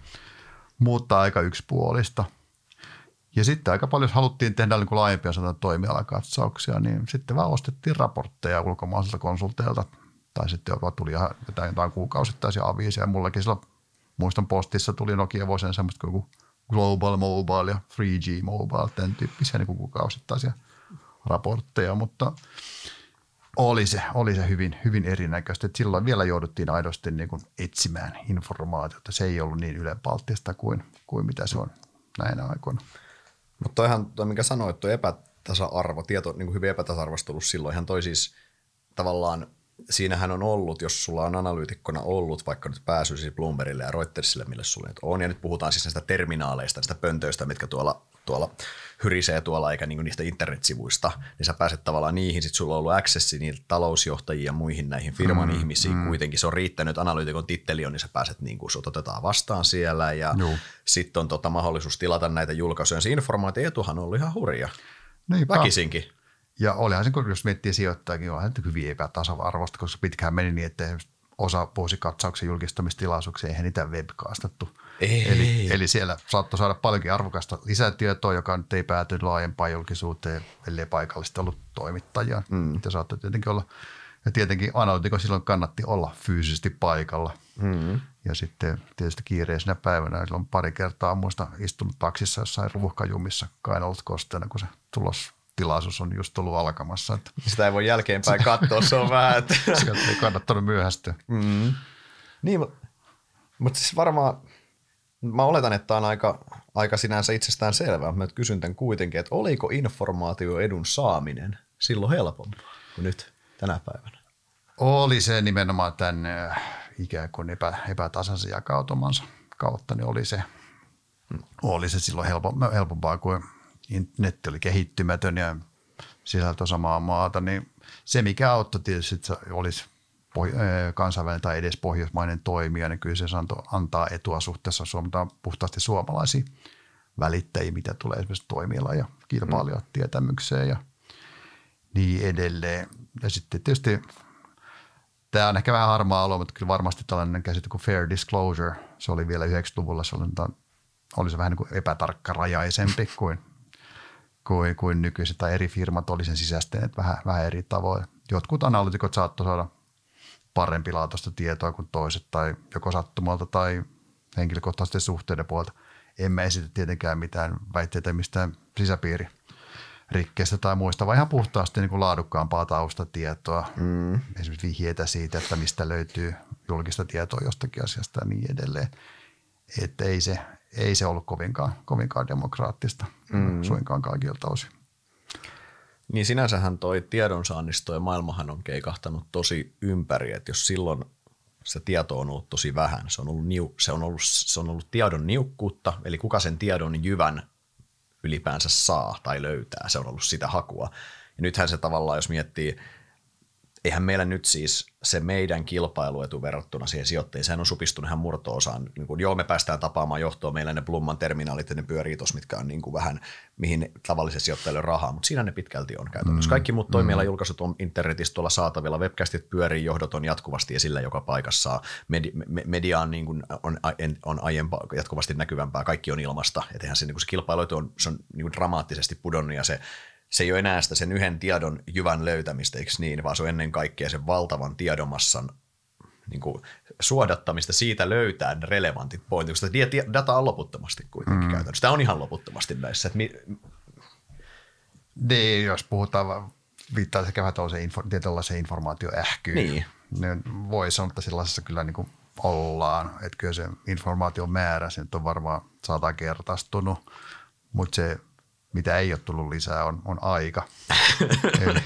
mutta aika yksipuolista. Ja sitten aika paljon, jos haluttiin tehdä niin kuin laajempia toimialakatsauksia, niin sitten vaan ostettiin raportteja ulkomaisilta konsulteilta tai sitten jopa tuli ihan jotain, jotain kuukausittaisia aviisia. Mullakin silloin, muistan postissa tuli Nokia vuosien semmoista kuin Global Mobile ja 3G Mobile, tämän tyyppisiä niin kuukausittaisia raportteja, mutta oli se, oli se hyvin, hyvin erinäköistä. Et silloin vielä jouduttiin aidosti niin kuin etsimään informaatiota. Se ei ollut niin ylenpalttista kuin, kuin mitä se on näinä aikoina. Mutta toihan, toi, mikä sanoit, tuo epätasa-arvo, tieto niin kuin hyvin epätasa-arvoista ollut silloin. Ihan toi siis tavallaan, siinähän on ollut, jos sulla on analyytikkona ollut vaikka nyt pääsy siis Bloombergille ja Reutersille, mille sulla nyt on, ja nyt puhutaan siis näistä terminaaleista, näistä pöntöistä, mitkä tuolla, tuolla hyrisee tuolla eikä niinku niistä internetsivuista, niin sä pääset tavallaan niihin, sit sulla on ollut accessi niiltä talousjohtajia ja muihin näihin firman mm, ihmisiin mm. kuitenkin. Se on riittänyt, analyytikon titteli on, niin sä pääset niinku, sut otetaan vastaan siellä ja sitten on tota mahdollisuus tilata näitä julkaisuja. Se informaatioetuhan on ollut ihan hurja. Niinpä. Väkisinkin. Ja olihan se, jos miettii sijoittajakin, onhan se hyvin epätasa-arvoista, koska pitkään meni niin, että osa vuosikatsauksen julkistamistilaisuuksia, eihän niitä webkaastattu. Ei. Eli, eli siellä saattoi saada paljonkin arvokasta lisätietoa, joka nyt ei päätynyt laajempaan julkisuuteen, ellei paikallisesti ollut toimittajia. Mm. Ja saattoi tietenkin olla, ja tietenkin analytikon silloin kannatti olla fyysisesti paikalla. Mm. Ja sitten tietysti kiireisenä päivänä, silloin pari kertaa muista istunut taksissa jossain ruuhkajumissa kainalot kosteena, kun se tulos tilaisuus on just ollut alkamassa. Että Sitä ei voi jälkeenpäin katsoa, se on vähän. Että Sieltä ei kannattanut myöhästyä. Mm. Niin, mutta siis varmaan, mä oletan, että on aika, aika sinänsä itsestään selvää, mutta kysyn tämän kuitenkin, että oliko informaatioedun saaminen silloin helpompaa kuin nyt tänä päivänä? Oli se nimenomaan tämän ikään kuin epä, epätasaisen jakautumansa kautta, niin oli se, mm. oli se silloin helpompaa kuin netti oli kehittymätön ja sisältö samaa maata, niin se mikä auttoi tietysti, että olisi kansainvälinen tai edes pohjoismainen toimija, niin kyllä se antaa etua suhteessa Suomtaan puhtaasti suomalaisia välittäjiä, mitä tulee esimerkiksi toimiala- ja kilpailijatietämykseen ja niin edelleen. Ja sitten tietysti tämä on ehkä vähän harmaa alue, mutta kyllä varmasti tällainen käsite kuin fair disclosure, se oli vielä 90-luvulla, se oli, oli se vähän niin kuin epätarkkarajaisempi kuin kuin, kuin nykyiset tai eri firmat oli sen sisäistäneet vähän, vähän eri tavoin. Jotkut analytikot saattoi saada parempi laatuista tietoa kuin toiset tai joko sattumalta tai henkilökohtaisten suhteiden puolta. Emme esitä tietenkään mitään väitteitä mistään sisäpiiri rikkeistä tai muista, vaan ihan puhtaasti niin kuin laadukkaampaa taustatietoa. Mm. Esimerkiksi vihjeitä siitä, että mistä löytyy julkista tietoa jostakin asiasta ja niin edelleen. Että ei se, ei se ollut kovinkaan, kovinkaan demokraattista mm. suinkaan kaikilta osin. Niin sinänsähän toi tiedonsaannisto ja maailmahan on keikahtanut tosi ympäri, että jos silloin se tieto on ollut tosi vähän, se on ollut, niu, se on ollut, se on ollut tiedon niukkuutta, eli kuka sen tiedon jyvän ylipäänsä saa tai löytää, se on ollut sitä hakua. Ja nythän se tavallaan, jos miettii eihän meillä nyt siis se meidän kilpailuetu verrattuna siihen sijoittajiin, sehän on supistunut ihan murto-osaan. Niin kuin, joo, me päästään tapaamaan johtoa, meillä ne Blumman terminaalit ja ne pyörii tos, mitkä on niin kuin vähän, mihin tavallisen sijoittajille on rahaa, mutta siinä ne pitkälti on käytännössä. Mm, Kaikki muut toimialajulkaisut on internetissä tuolla saatavilla, webcastit pyörii, johdot on jatkuvasti esillä joka paikassa, Medi, me, media on, niin kuin, on, on aiempaa, jatkuvasti näkyvämpää, kaikki on ilmasta, eihän se, niin kuin se kilpailuetu on, se on niin kuin dramaattisesti pudonnut ja se se ei ole enää sitä sen yhden tiedon jyvän löytämistä, eikö niin, vaan se on ennen kaikkea sen valtavan tiedomassan niin kuin suodattamista, siitä löytää ne relevantit pointit, koska data on loputtomasti kuitenkin mm. käytännössä. Tämä on ihan loputtomasti näissä. Että mi- niin, jos puhutaan, viittaa sekä vähän info, tietynlaiseen informaatioähkyyn, niin. niin voi sanoa, että sellaisessa kyllä niin kuin ollaan. Että kyllä se informaation määrä, se nyt on varmaan sata kertaistunut, mutta se mitä ei ole tullut lisää, on, on aika.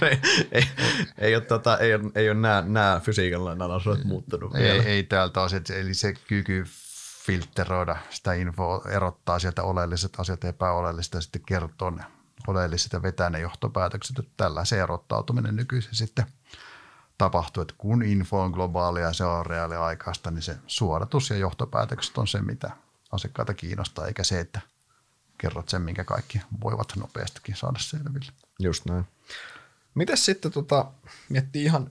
Ei, ei, ei, ole, tota, ei, ole, ei ole nämä, nämä fysiikan analysoit muuttunut ei, vielä. ei täältä osin, eli se kyky filtteroida sitä infoa, erottaa sieltä oleelliset asiat epäoleelliset ja sitten kertoo ne oleelliset ja vetää ne johtopäätökset. Että tällä se erottautuminen nykyisin sitten tapahtuu, että kun info on globaalia ja se on reaaliaikaista, niin se suodatus ja johtopäätökset on se, mitä asiakkaita kiinnostaa, eikä se, että kerrot sen, minkä kaikki voivat nopeastikin saada selville. Just näin. Mites sitten tota, miettii ihan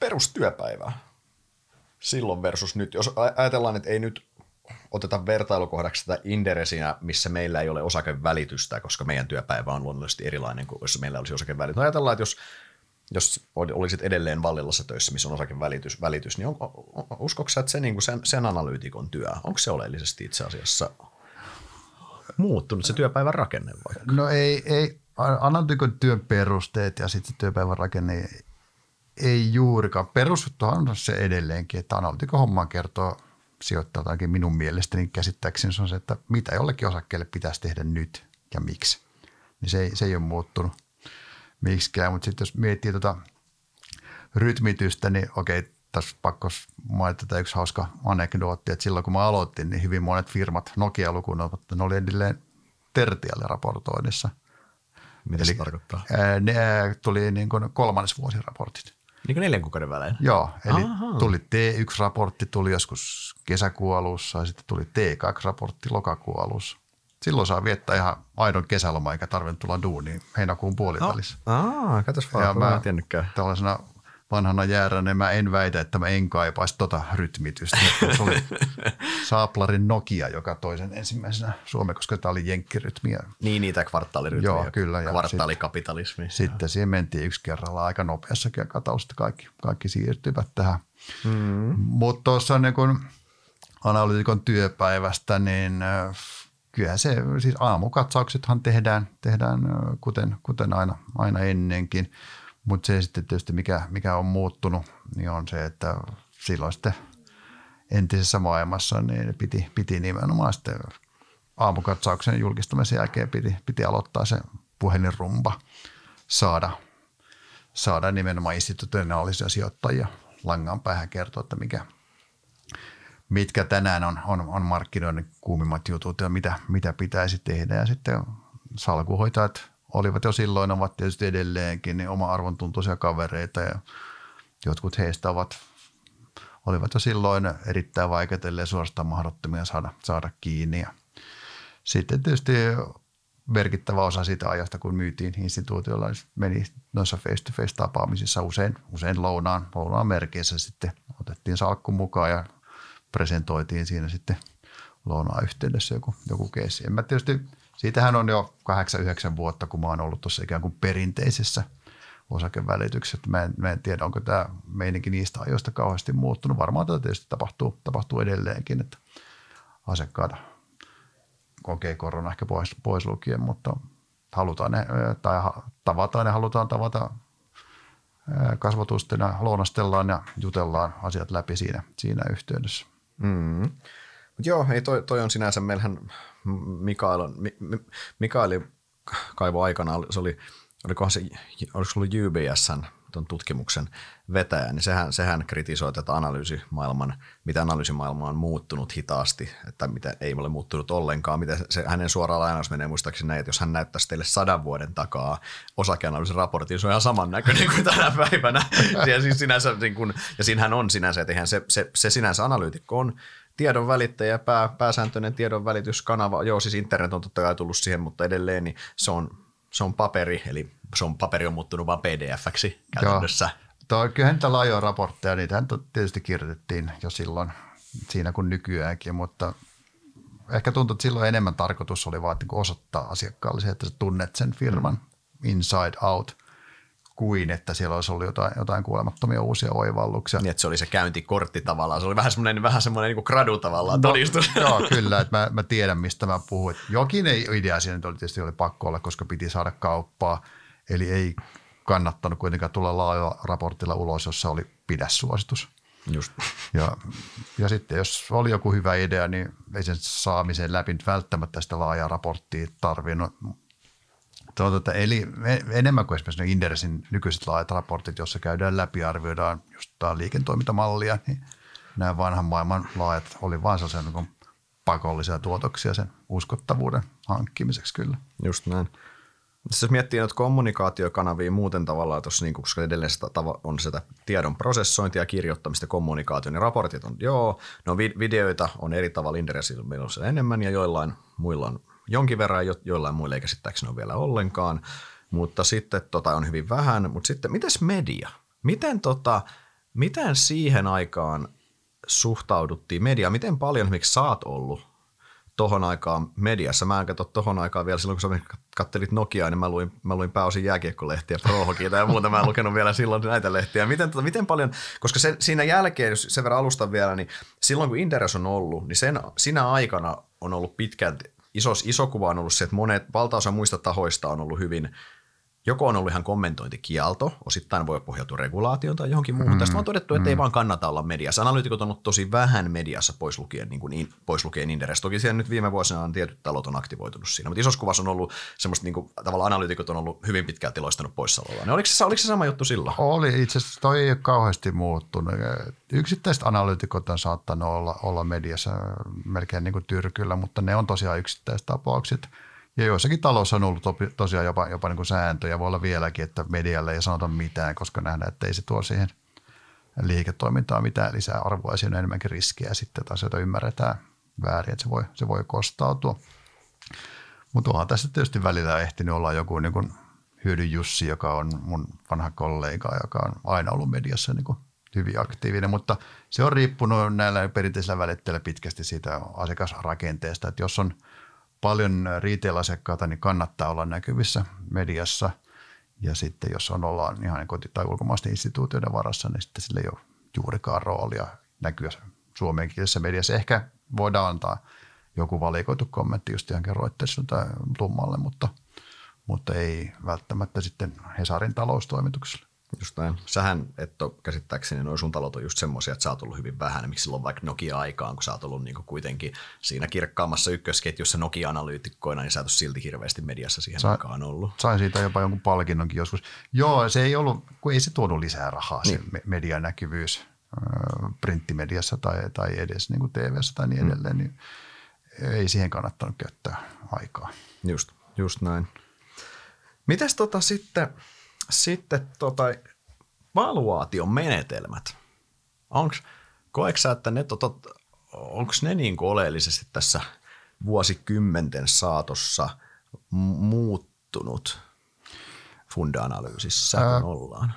perustyöpäivää silloin versus nyt? Jos ajatellaan, että ei nyt oteta vertailukohdaksi tätä Inderesiä, missä meillä ei ole osakevälitystä, koska meidän työpäivä on luonnollisesti erilainen kuin jos meillä olisi osakevälitys. Ajatellaan, että jos, jos olisit edelleen Vallilassa töissä, missä on osakevälitys, välitys, niin on, uskoksa, että se, niin kuin sen, sen analyytikon työ, onko se oleellisesti itse asiassa muuttunut se työpäivän rakenne vaikka? No ei, ei analyytikon työn perusteet ja sitten työpäivän rakenne ei juurikaan. Perusjuttuhan on se edelleenkin, että analyytikon homma kertoo sijoittaa jotakin minun mielestäni käsittääkseni se on se, että mitä jollekin osakkeelle pitäisi tehdä nyt ja miksi. Niin se ei, se ei ole muuttunut miksikään, mutta sitten jos miettii tuota rytmitystä, niin okei, tässä pakko mainita tämä yksi hauska anekdootti, että silloin kun mä aloitin, niin hyvin monet firmat, Nokia lukuun ne oli edelleen tertialle raportoinnissa. Mitä Eli, se tarkoittaa? Ne tuli niin kuin kolmannesvuosiraportit. Niin kuin neljän kuukauden välein? Joo, eli Aha. tuli T1-raportti, tuli joskus kesäkuun alussa ja sitten tuli T2-raportti lokakuun alussa. Silloin saa viettää ihan aidon kesäloma eikä tarvitse tulla duuniin heinäkuun puolivälissä. No. Aa, katsos vaan, ja mä, mä tällaisena vanhana jääränä mä en väitä, että mä en kaipaisi tota rytmitystä. Se oli Saaplarin Nokia, joka toisen ensimmäisenä Suomeen, koska tämä oli jenkkirytmiä. Niin, niitä kvartaalirytmiä. Joo, kyllä. Ja kvartaalikapitalismi. Sitten, sitten siihen mentiin yksi kerralla aika nopeassakin aikataulusta kaikki, kaikki siirtyivät tähän. Mm. Mutta tuossa niin kun analytikon työpäivästä, niin kyllähän se, siis aamukatsauksethan tehdään, tehdään kuten, kuten aina, aina ennenkin. Mutta se sitten tietysti, mikä, mikä on muuttunut, niin on se, että silloin sitten entisessä maailmassa niin piti, piti nimenomaan sitten aamukatsauksen julkistumisen jälkeen piti, piti aloittaa se puhelinrumba saada, saada nimenomaan institutionaalisia sijoittajia langan päähän kertoa, että mikä, mitkä tänään on, on, on markkinoiden kuumimmat jutut ja mitä, mitä pitäisi tehdä. Ja sitten salkuhoitajat olivat jo silloin, ovat tietysti edelleenkin niin oma arvontuntuisia kavereita ja jotkut heistä ovat, olivat jo silloin erittäin vaikeatelleen suorastaan mahdottomia saada, saada kiinni. Ja sitten tietysti merkittävä osa siitä ajasta, kun myytiin instituutiolla, niin meni noissa face-to-face tapaamisissa usein, usein lounaan, lounaan merkeissä sitten otettiin salkku mukaan ja presentoitiin siinä sitten lounaan yhteydessä joku, joku keissi. En mä tietysti Siitähän on jo 8-9 vuotta, kun mä oon ollut tuossa ikään kuin perinteisessä osakevälityksessä. Mä en, mä en tiedä, onko tämä meininki niistä ajoista kauheasti muuttunut. Varmaan tätä tietysti tapahtuu, tapahtuu edelleenkin, että asiakkaat kokee korona ehkä pois, pois lukien, mutta halutaan ne, tai tavataan ja halutaan tavata kasvatusten ja lounastellaan ja jutellaan asiat läpi siinä, siinä yhteydessä. Mm. Mut joo, ei toi, toi on sinänsä, meillähän Mikael, on, Mikaeli kaivo aikana, se oli, olikohan se, oliko se ollut UBSn tuon tutkimuksen vetäjä, niin sehän, sehän kritisoi tätä analyysimaailman, mitä analyysimaailma on muuttunut hitaasti, että mitä ei ole muuttunut ollenkaan. Miten se, hänen suora lainaus menee muistaakseni näin, että jos hän näyttäisi teille sadan vuoden takaa osakeanalyysiraportin, se on ihan samannäköinen kuin tänä päivänä. ja, siis sinänsä, niin kun, ja siinähän on sinänsä, että se, se, se sinänsä analyytikko on tiedon välittäjä, pää, pääsääntöinen tiedon välityskanava. Joo, siis internet on totta kai tullut siihen, mutta edelleen niin se on, se on paperi, eli se on, paperi on muuttunut vain pdf-ksi käytännössä. Joo. kyllähän niitä laajoja raportteja, niitähän tietysti kirjoitettiin jo silloin siinä kuin nykyäänkin, mutta ehkä tuntuu, että silloin enemmän tarkoitus oli vaan osoittaa asiakkaalle että sä tunnet sen firman mm. inside out – kuin että siellä olisi ollut jotain, jotain kuolemattomia uusia oivalluksia. Niin, että se oli se käyntikortti tavallaan. Se oli vähän semmoinen, vähän semmoinen niin kuin gradu tavallaan no, todistus. Joo, kyllä. Että mä, mä, tiedän, mistä mä puhun. Jokin ei, idea siinä oli tietysti oli pakko olla, koska piti saada kauppaa. Eli ei kannattanut kuitenkaan tulla laaja raportilla ulos, jossa oli pidäsuositus. Just. Ja, ja sitten jos oli joku hyvä idea, niin ei sen saamiseen läpi välttämättä sitä laajaa raporttia tarvinnut Tuota, että eli enemmän kuin esimerkiksi Inderesin nykyiset laajat raportit, jossa käydään läpi ja arvioidaan just liiketoimintamallia, niin nämä vanhan maailman laajat oli vain sellaisia niin pakollisia tuotoksia sen uskottavuuden hankkimiseksi kyllä. Just näin. Jos miettii noita kommunikaatiokanavia muuten tavallaan tuossa, niin koska edelleen sitä on sitä tiedon prosessointia, kirjoittamista, kommunikaatio, niin raportit on joo, no videoita on eri tavalla Inderesillä menossa enemmän ja joillain muilla on jonkin verran, jo, joillain muilla ei käsittääkseni ole vielä ollenkaan, mutta sitten tota on hyvin vähän. Mutta sitten, mitäs media? Miten, tota, miten siihen aikaan suhtauduttiin media? Miten paljon sä oot ollut tohon aikaan mediassa? Mä en katso tohon aikaan vielä silloin, kun sä kattelit Nokiaa, niin mä luin, mä luin pääosin jääkiekkolehtiä, Prohokiita ja muuta. Mä en lukenut vielä silloin näitä lehtiä. Miten, tota, miten paljon, koska se, siinä jälkeen, jos sen verran alustan vielä, niin silloin kun Inderes on ollut, niin sen, sinä aikana on ollut pitkälti iso, iso kuva on ollut se, että monet, valtaosa muista tahoista on ollut hyvin joko on ollut ihan kommentointikielto, osittain voi pohjautua regulaatioon tai johonkin muuhun. Mm, Tästä on todettu, että mm. ei vaan kannata olla mediassa. Analyytikot on ollut tosi vähän mediassa pois lukien, niin kuin, pois lukien Inderes. Toki siellä nyt viime vuosina on tietyt talot on aktivoitunut siinä, mutta isossa kuvassa on ollut semmoista, niin kuin, tavallaan analyytikot on ollut hyvin pitkälti loistanut poissaololla. Niin oliko, se, oliko se sama juttu silloin? Oli, itse asiassa toi ei ole kauheasti muuttunut. Yksittäiset analyytikot on saattanut olla, olla mediassa melkein niin kuin tyrkyllä, mutta ne on tosiaan yksittäiset tapaukset – ja joissakin taloissa on ollut tosiaan jopa, jopa niin kuin sääntöjä, voi olla vieläkin, että medialle ei sanota mitään, koska nähdään, että ei se tuo siihen liiketoimintaan mitään lisää arvoa. Ja siinä on enemmänkin riskiä sitten, että asioita ymmärretään väärin, että se voi, se voi kostautua. Mutta onhan tässä tietysti välillä ehtinyt olla joku niin kuin Hyödy Jussi, joka on mun vanha kollega, joka on aina ollut mediassa niin kuin hyvin aktiivinen, mutta se on riippunut näillä perinteisillä välittäjillä pitkästi siitä asiakasrakenteesta, että jos on – paljon retail-asiakkaita, niin kannattaa olla näkyvissä mediassa. Ja sitten jos on ollaan ihan koti- tai ulkomaisten instituutioiden varassa, niin sitten sillä ei ole juurikaan roolia näkyä suomenkielisessä mediassa. Ehkä voidaan antaa joku valikoitu kommentti just ihan Reutersin tai Blummalle, mutta, mutta ei välttämättä sitten Hesarin taloustoimitukselle. Just näin. Sähän et ole käsittääkseni, noin sun talot on just semmoisia, että sä oot ollut hyvin vähän. Miksi silloin vaikka Nokia-aikaan, kun sä oot ollut niinku kuitenkin siinä kirkkaammassa ykkösketjussa Nokia-analyytikkoina, niin sä et ole silti hirveästi mediassa siihen Sa- aikaan ollut. Sain siitä jopa jonkun palkinnonkin joskus. Joo, se ei ollut, kun ei se tuonut lisää rahaa niin. se median näkyvyys printtimediassa tai, tai edes niin TV-ssä tai niin mm. edelleen, mm. niin ei siihen kannattanut käyttää aikaa. Just, just näin. Mites tota sitten – sitten tota, valuaation menetelmät. Onks, koetko sä, että ne, tota, onko ne niin oleellisesti tässä vuosikymmenten saatossa muuttunut fundeanalyysissä, kun ollaan?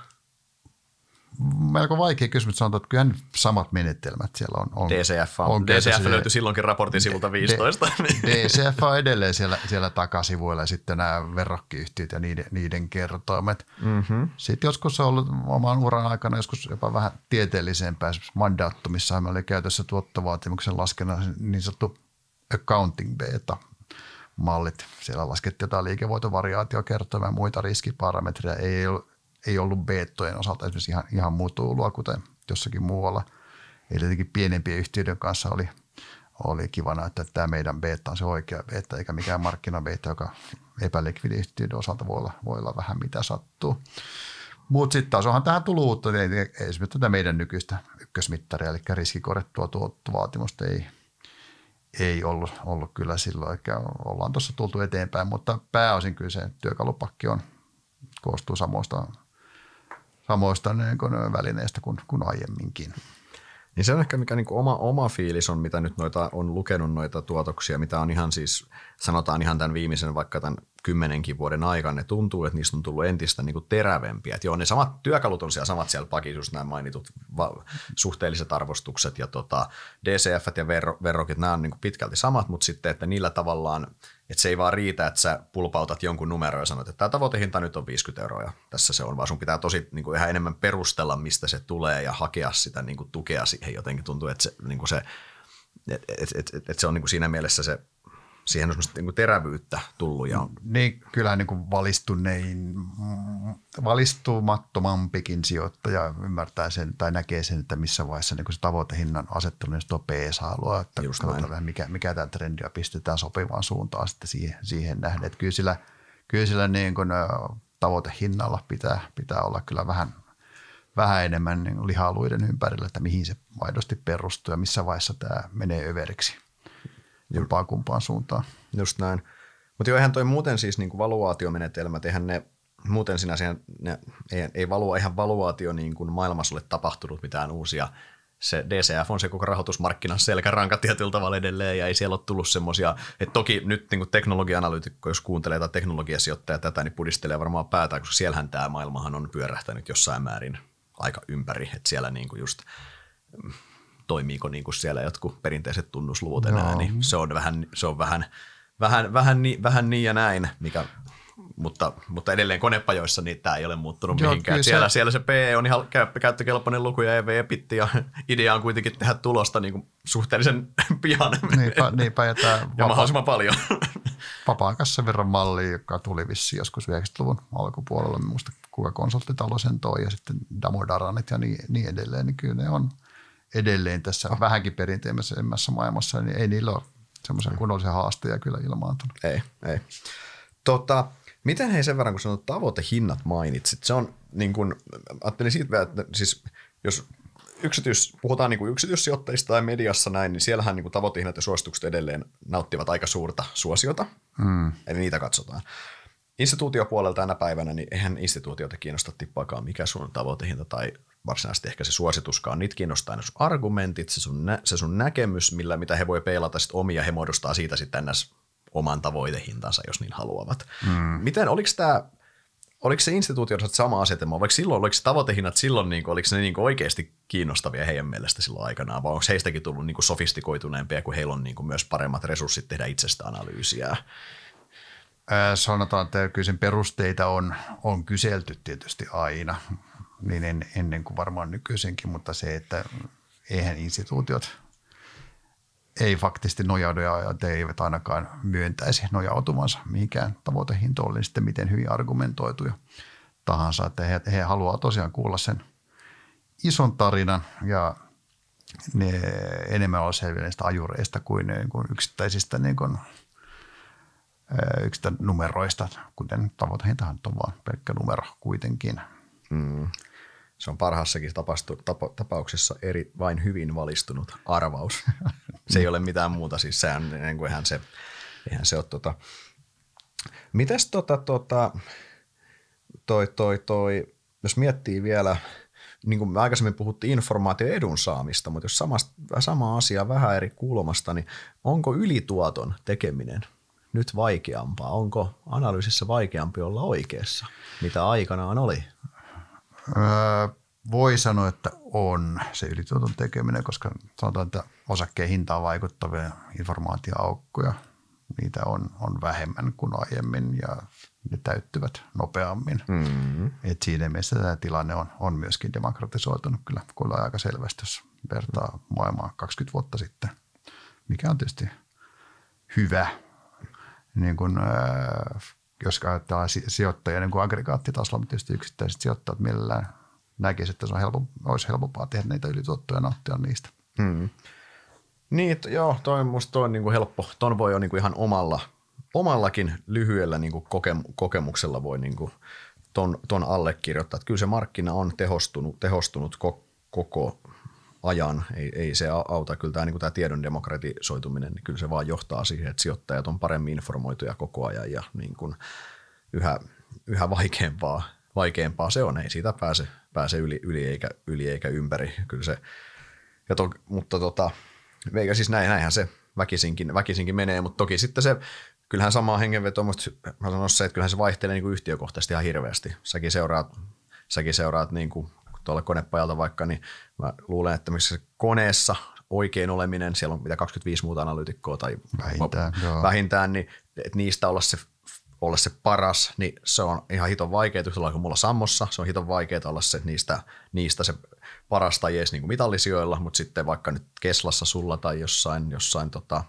Melko vaikea kysymys, sanotaan, että kyllä samat menetelmät siellä on. on DCF, on, on DCF löytyi silloinkin raportin sivulta 15. DCF on edelleen siellä, siellä takasivuilla ja sitten nämä verrokkiyhtiöt ja niiden, niiden kertoimet. Mm-hmm. Sitten joskus on ollut oman uran aikana joskus jopa vähän tieteellisempää, esimerkiksi mandaattumissa me oli käytössä tuottovaatimuksen laskennan niin sanottu accounting beta mallit. Siellä laskettiin jotain liikevoitovariaatiokertoimia ja muita riskiparametreja. Ei ollut ei ollut beettojen osalta esimerkiksi ihan, ihan mutuilua, kuten jossakin muualla. Eli tietenkin pienempien yhtiöiden kanssa oli, oli kivana, että tämä meidän beta on se oikea beta, eikä mikään markkinabeetta, joka epälikvidiyhtiöiden osalta voi olla, voi olla vähän mitä sattuu. Mutta sitten taas onhan tähän tullut uutta, niin esimerkiksi tätä meidän nykyistä ykkösmittaria, eli riskikorrettua tuottovaatimusta ei, ei ollut, ollut kyllä silloin, eikä ollaan tuossa tultu eteenpäin, mutta pääosin kyllä se työkalupakki on, koostuu samoista samoista niin kuin välineistä kuin, kuin aiemminkin. Niin se on ehkä mikä niin oma, oma fiilis on, mitä nyt noita, on lukenut noita tuotoksia, mitä on ihan siis, sanotaan ihan tämän viimeisen vaikka tämän kymmenenkin vuoden aikana, ne tuntuu, että niistä on tullut entistä niin kuin terävempiä. Että joo, ne samat työkalut on siellä samat siellä pakissa, just nämä mainitut va- suhteelliset arvostukset ja tota, DCF ja verro, verrokit, nämä on niin kuin pitkälti samat, mutta sitten, että niillä tavallaan – että se ei vaan riitä, että sä pulpautat jonkun numero ja sanot, että tämä tavoitehinta nyt on 50 euroa ja tässä se on, vaan sun pitää tosi niin kuin ihan enemmän perustella, mistä se tulee ja hakea sitä niin kuin tukea siihen jotenkin. Tuntuu, että se, niin kuin se, et, et, et, et, et se on niin kuin siinä mielessä se siihen on semmoista niin terävyyttä tullut. Ja... Niin, kyllä niin kuin valistunein, valistumattomampikin sijoittaja ymmärtää sen tai näkee sen, että missä vaiheessa niin kuin se tavoitehinnan asettelu, niin tuo PSA-alue, että Just katsotaan vähän mikä, mikä tämä trendi ja pistetään sopivaan suuntaan sitten siihen, siihen nähden. Että kyllä sillä kyllä sillä niin kuin, tavoitehinnalla pitää, pitää olla kyllä vähän, vähän enemmän niin lihaluiden ympärillä, että mihin se aidosti perustuu ja missä vaiheessa tämä menee överiksi jompaan kumpaan suuntaan. Just näin. Mutta joo, eihän toi muuten siis niin kuin valuaatiomenetelmät, eihän ne muuten sinä siihen, ne, ei, ei valua, eihän valuaatio niin kuin maailmassa ole tapahtunut mitään uusia se DCF on se koko rahoitusmarkkinan selkäranka tietyllä tavalla edelleen, ja ei siellä ole tullut semmoisia, että toki nyt niin teknologia-analyytikko, jos kuuntelee tai teknologiasijoittaja tätä, niin pudistelee varmaan päätään, koska siellähän tämä maailmahan on pyörähtänyt jossain määrin aika ympäri, että siellä niin kuin just toimiiko niin kuin siellä jotkut perinteiset tunnusluvut enää, no. niin se on vähän, se on vähän, vähän, vähän, niin, vähän niin ja näin, mikä mutta, mutta edelleen konepajoissa niin tämä ei ole muuttunut Joo, mihinkään. Siellä se... siellä se PE on ihan käyttökelpoinen luku ja EV epitti ja idea on kuitenkin tehdä tulosta niin kuin suhteellisen pian. Niinpä, niinpä ja, tämä ja vapa- mahdollisimman paljon. Vapaan sen verran malli, joka tuli vissi joskus 90-luvun alkupuolella. Minusta kuka konsulttitalo sen toi ja sitten Damodaranit ja niin, niin edelleen. Niin kyllä ne on edelleen tässä vähänkin perinteemmässä maailmassa, niin ei niillä ole semmoisia kunnollisia haasteja kyllä ilmaantunut. Ei, ei. Tota, Miten hei sen verran, kun sanot tavoitehinnat mainitsit, se on niin kuin, ajattelin siitä, että siis jos yksityis, puhutaan niin kuin yksityissijoittajista tai mediassa näin, niin siellähän niin kuin tavoitehinnat ja suositukset edelleen nauttivat aika suurta suosiota, mm. eli niitä katsotaan. Instituutiopuolelta tänä päivänä, niin eihän instituutiota kiinnosta tippaakaan mikä sun tavoitehinta tai varsinaisesti ehkä se suosituskaan. Niitä kiinnostaa ne sun argumentit, se sun, nä- se sun näkemys, millä, mitä he voi peilata sit omia, he muodostaa siitä sitten ns oman tavoitehintansa, jos niin haluavat. Mm. Miten, oliko tämä Oliko se instituutio sama asetelma, vaikka silloin, oliko se tavoitehinnat silloin, niin kuin, oliko ne niin kuin oikeasti kiinnostavia heidän mielestä silloin aikanaan, vai onko heistäkin tullut niin kuin sofistikoituneempia, kun heillä on niin kuin myös paremmat resurssit tehdä itsestä analyysiä? Sanotaan, että kyllä sen perusteita on, on kyselty tietysti aina, niin en, ennen kuin varmaan nykyisinkin, mutta se, että eihän instituutiot ei faktisesti nojaudu ja eivät ainakaan myöntäisi nojautumansa mihinkään tavoitehintoon, niin sitten miten hyvin argumentoituja tahansa. Että he, he haluavat tosiaan kuulla sen ison tarinan ja ne enemmän olla selviä niistä ajureista kuin, niin kuin yksittäisistä niin kuin, yksistä numeroista, kuten tavoitehintahan on vaan pelkkä numero kuitenkin. Mm se on parhaassakin tapastu, tapa, tapauksessa eri, vain hyvin valistunut arvaus. se ei ole mitään muuta, siis sehän, niin kuin eihän se, eihän se ole tota. Mites tota, tota, toi, toi, toi, jos miettii vielä, niin kuin me aikaisemmin puhuttiin informaatio edun saamista, mutta jos samasta, sama asia vähän eri kulmasta, niin onko ylituoton tekeminen nyt vaikeampaa? Onko analyysissä vaikeampi olla oikeassa, mitä aikanaan oli? Öö, voi sanoa, että on se ylituoton tekeminen, koska sanotaan, että osakkeen hintaan vaikuttavia informaatioaukkoja, niitä on, on vähemmän kuin aiemmin ja ne täyttyvät nopeammin. Mm-hmm. Et siinä mielessä tämä tilanne on, on myöskin demokratisoitunut kyllä, kyllä aika selvästi, jos vertaa maailmaa 20 vuotta sitten, mikä on tietysti hyvä. Niin kun, äh, jos ajatellaan sijoittajia niin aggregaattitasolla, mutta tietysti yksittäiset sijoittajat mielellään näkisi, että se on helppo, olisi helpompaa tehdä niitä ylituottoja ja nauttia niistä. Hmm. Niin, että joo, toi musta toi on niin kuin helppo. Ton voi jo niin kuin ihan omalla, omallakin lyhyellä niin kuin kokemuksella voi niin kuin ton, ton allekirjoittaa. Että kyllä se markkina on tehostunut, tehostunut koko ajan. Ei, ei se auta. Kyllä tämä, niin tämä tiedon demokratisoituminen, niin kyllä se vaan johtaa siihen, että sijoittajat on paremmin informoituja koko ajan ja niin kuin yhä, yhä vaikeampaa, vaikeampaa se on. Ei siitä pääse, pääse yli, yli, eikä, yli eikä ympäri. Kyllä se, ja to, mutta tota, eikä siis näin, näinhän se väkisinkin, väkisinkin menee, mutta toki sitten se, kyllähän samaa hengenveto, mutta mä sanon se, että kyllähän se vaihtelee niin kuin yhtiökohtaisesti ihan hirveästi. Säkin seuraat, säkin seuraat niin kuin tuolla konepajalta vaikka, niin mä luulen, että missä koneessa oikein oleminen, siellä on mitä 25 muuta analyytikkoa tai vähintään, vähintään niin että niistä olla se, olla se paras, niin se on ihan hiton vaikeaa, yhtä kuin mulla Sammossa, se on hiton vaikeaa olla se, niistä, niistä se parasta jees niin kuin mitallisijoilla, mutta sitten vaikka nyt Keslassa sulla tai jossain, jossain tota,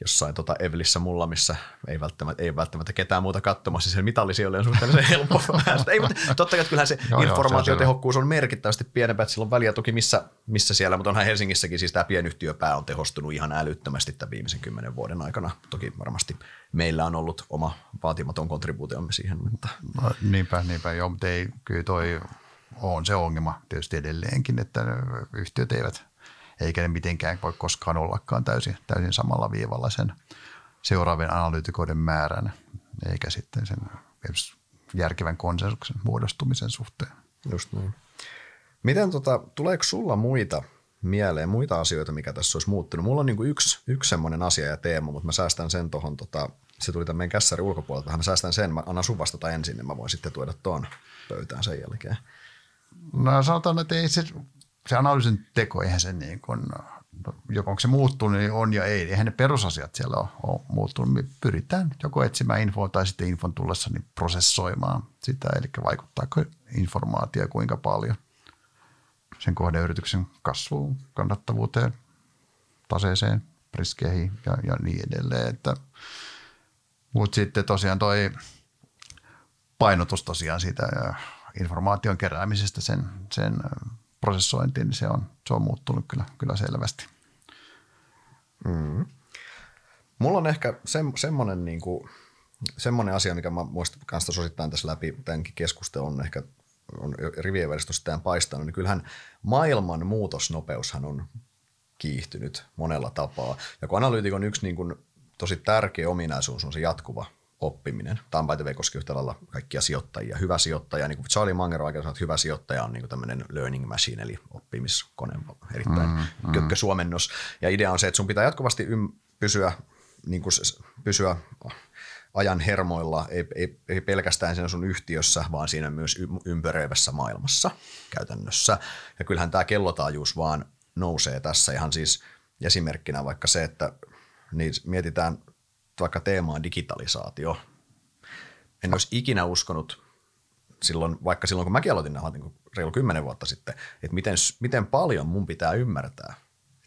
jossain tota Evlissä mulla, missä ei välttämättä, ei välttämättä ketään muuta katsomassa. Siellä mitallisijoille on suhteellisen helppo päästä. Ei, mutta totta kai kyllähän se joo, informaatiotehokkuus on merkittävästi pienempi, että sillä on väliä toki missä, missä siellä, mutta onhan Helsingissäkin siis tämä pienyhtiöpää on tehostunut ihan älyttömästi tämän viimeisen kymmenen vuoden aikana. Toki varmasti meillä on ollut oma vaatimaton kontribuutiomme siihen. Mutta. No, niinpä, niinpä, joo, mutta ei, kyllä toi on se ongelma tietysti edelleenkin, että yhtiöt eivät eikä ne mitenkään voi koskaan ollakaan täysin, täysin samalla viivalla sen seuraavien analyytikoiden määrän, eikä sitten sen järkevän konsensuksen muodostumisen suhteen. Just niin. Miten tota, tuleeko sulla muita mieleen, muita asioita, mikä tässä olisi muuttunut? Mulla on niin yksi, yksi semmoinen asia ja teema, mutta mä säästän sen tuohon, tota, se tuli tämän meidän kässäri ulkopuolelta vähän, mä säästän sen, mä annan sun vastata ensin, niin mä voin sitten tuoda tuon pöytään sen jälkeen. No sanotaan, että ei se se analyysin teko, eihän se niin kuin, joko onko se muuttunut, niin on ja ei. Eihän ne perusasiat siellä ole, ole muuttunut. Me pyritään joko etsimään infoa tai sitten infon tullessa niin prosessoimaan sitä, eli vaikuttaako informaatio kuinka paljon sen kohdeyrityksen kasvuun, kannattavuuteen, taseeseen, riskeihin ja, ja niin edelleen. Että, mutta sitten tosiaan toi painotus tosiaan siitä informaation keräämisestä sen, sen prosessointiin, niin se on, se on muuttunut kyllä, kyllä selvästi. Mm. Mulla on ehkä se, semmoinen, niin kuin, semmoinen asia, mikä mä muistan kanssa osittain tässä läpi tämänkin keskustelun ehkä on rivien välissä paistanut, niin kyllähän maailman muutosnopeushan on kiihtynyt monella tapaa. Ja kun analyytikon yksi niin kuin, tosi tärkeä ominaisuus on se jatkuva oppiminen. Tämä on by the way, koska yhtä lailla kaikkia sijoittajia. Hyvä sijoittaja, niin kuin Charlie Manger oikein sanoo, että hyvä sijoittaja on niin kuin tämmöinen learning machine, eli oppimiskone, erittäin mm, mm. kökkösuomennos. Ja idea on se, että sun pitää jatkuvasti ym- pysyä, niin kuin, pysyä ajan hermoilla, ei, ei, ei pelkästään siinä sun yhtiössä, vaan siinä myös ympäröivässä maailmassa käytännössä. Ja kyllähän tämä kellotaajuus vaan nousee tässä ihan siis esimerkkinä vaikka se, että niin mietitään vaikka teemaa digitalisaatio. En olisi ikinä uskonut silloin, vaikka silloin kun mäkin aloitin nämä niin reilu kymmenen vuotta sitten, että miten, miten paljon mun pitää ymmärtää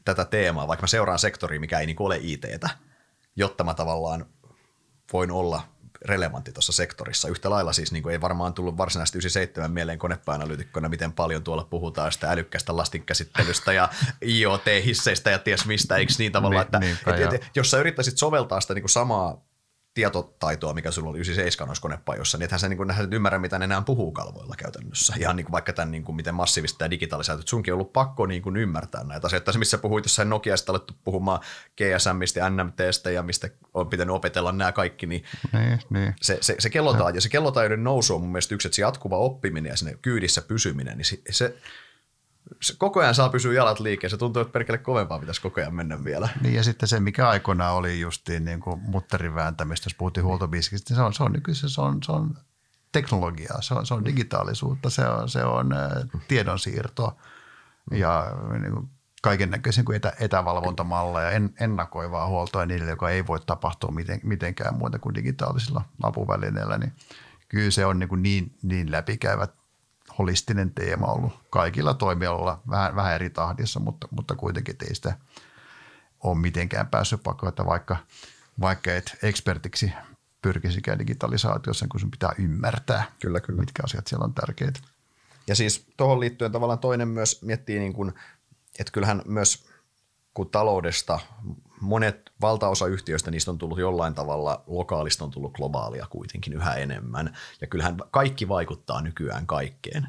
tätä teemaa, vaikka mä seuraan sektoria, mikä ei niin ole ITtä, jotta mä tavallaan voin olla relevantti tuossa sektorissa. Yhtä lailla siis niin kuin ei varmaan tullut varsinaisesti 97 mieleen konepäanalyytikkona, miten paljon tuolla puhutaan sitä älykkästä lastinkäsittelystä ja IoT-hisseistä ja ties mistä, eikö niin tavalla, niin, että niinpä, et, et, jos sä yrittäisit soveltaa sitä niin kuin samaa tietotaitoa, mikä sulla oli 97 noissa konepajoissa, niin ethän sä, niin kuin, et ymmärrä, mitä ne enää puhuu kalvoilla käytännössä. Ihan niin kuin vaikka tämän, niin kuin, miten massiivista tämä digitalisaatio, sunkin on ollut pakko niin kuin, ymmärtää näitä asioita. Se, missä puhuit jossain Nokiasta alettu puhumaan GSMistä ja NMTstä ja mistä on pitänyt opetella nämä kaikki, niin, niin, niin. se, se, se kellotaan. Ja se kellotaidon nousu on mun mielestä yksi, että se jatkuva oppiminen ja sinne kyydissä pysyminen, niin se se koko ajan saa pysyä jalat liikkeessä. Tuntuu, että perkele kovempaa pitäisi koko ajan mennä vielä. Niin ja sitten se, mikä aikoinaan oli justiin niin kuin mutterin vääntämistä, jos puhuttiin huoltobiskistä, niin se on, se on nykyisin se on, se on teknologiaa, se on, se on digitaalisuutta, se on, se on äh, tiedonsiirtoa ja niin kuin kaiken näköisen kuin etä, etävalvontamalleja, en, ennakoivaa huoltoa niille, joka ei voi tapahtua miten, mitenkään muuta kuin digitaalisilla apuvälineillä, niin kyllä se on niin, kuin niin, niin läpikäyvä holistinen teema ollut kaikilla toimialoilla vähän, vähän eri tahdissa, mutta, mutta kuitenkin ei sitä ole mitenkään päässyt pakoon, että vaikka, vaikka et ekspertiksi pyrkisikään digitalisaatiossa, kun sun pitää ymmärtää, kyllä, kyllä. mitkä asiat siellä on tärkeitä. Ja siis tuohon liittyen tavallaan toinen myös miettii, niin kuin, että kyllähän myös kun taloudesta monet, valtaosa yhtiöistä niistä on tullut jollain tavalla, lokaalista on tullut globaalia kuitenkin yhä enemmän. Ja kyllähän kaikki vaikuttaa nykyään kaikkeen.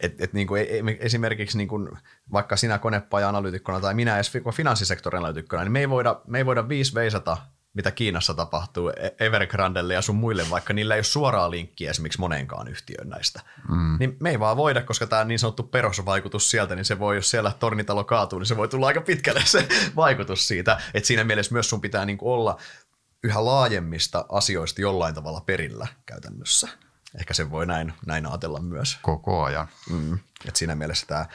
Et, et niin kuin esimerkiksi niin kuin vaikka sinä konepaja-analyytikkona tai minä edes finanssisektorin analyytikkona, niin me ei voida, me ei voida viisi veisata mitä Kiinassa tapahtuu e- Evergrandelle ja sun muille, vaikka niillä ei ole suoraa linkkiä esimerkiksi moneenkaan yhtiöön näistä. Mm. Niin me ei vaan voida, koska tämä niin sanottu perusvaikutus sieltä, niin se voi, jos siellä tornitalo kaatuu, niin se voi tulla aika pitkälle se vaikutus siitä. Että siinä mielessä myös sun pitää niinku olla yhä laajemmista asioista jollain tavalla perillä käytännössä. Ehkä se voi näin, näin ajatella myös. Koko ajan. Mm. Et siinä mielessä tämä,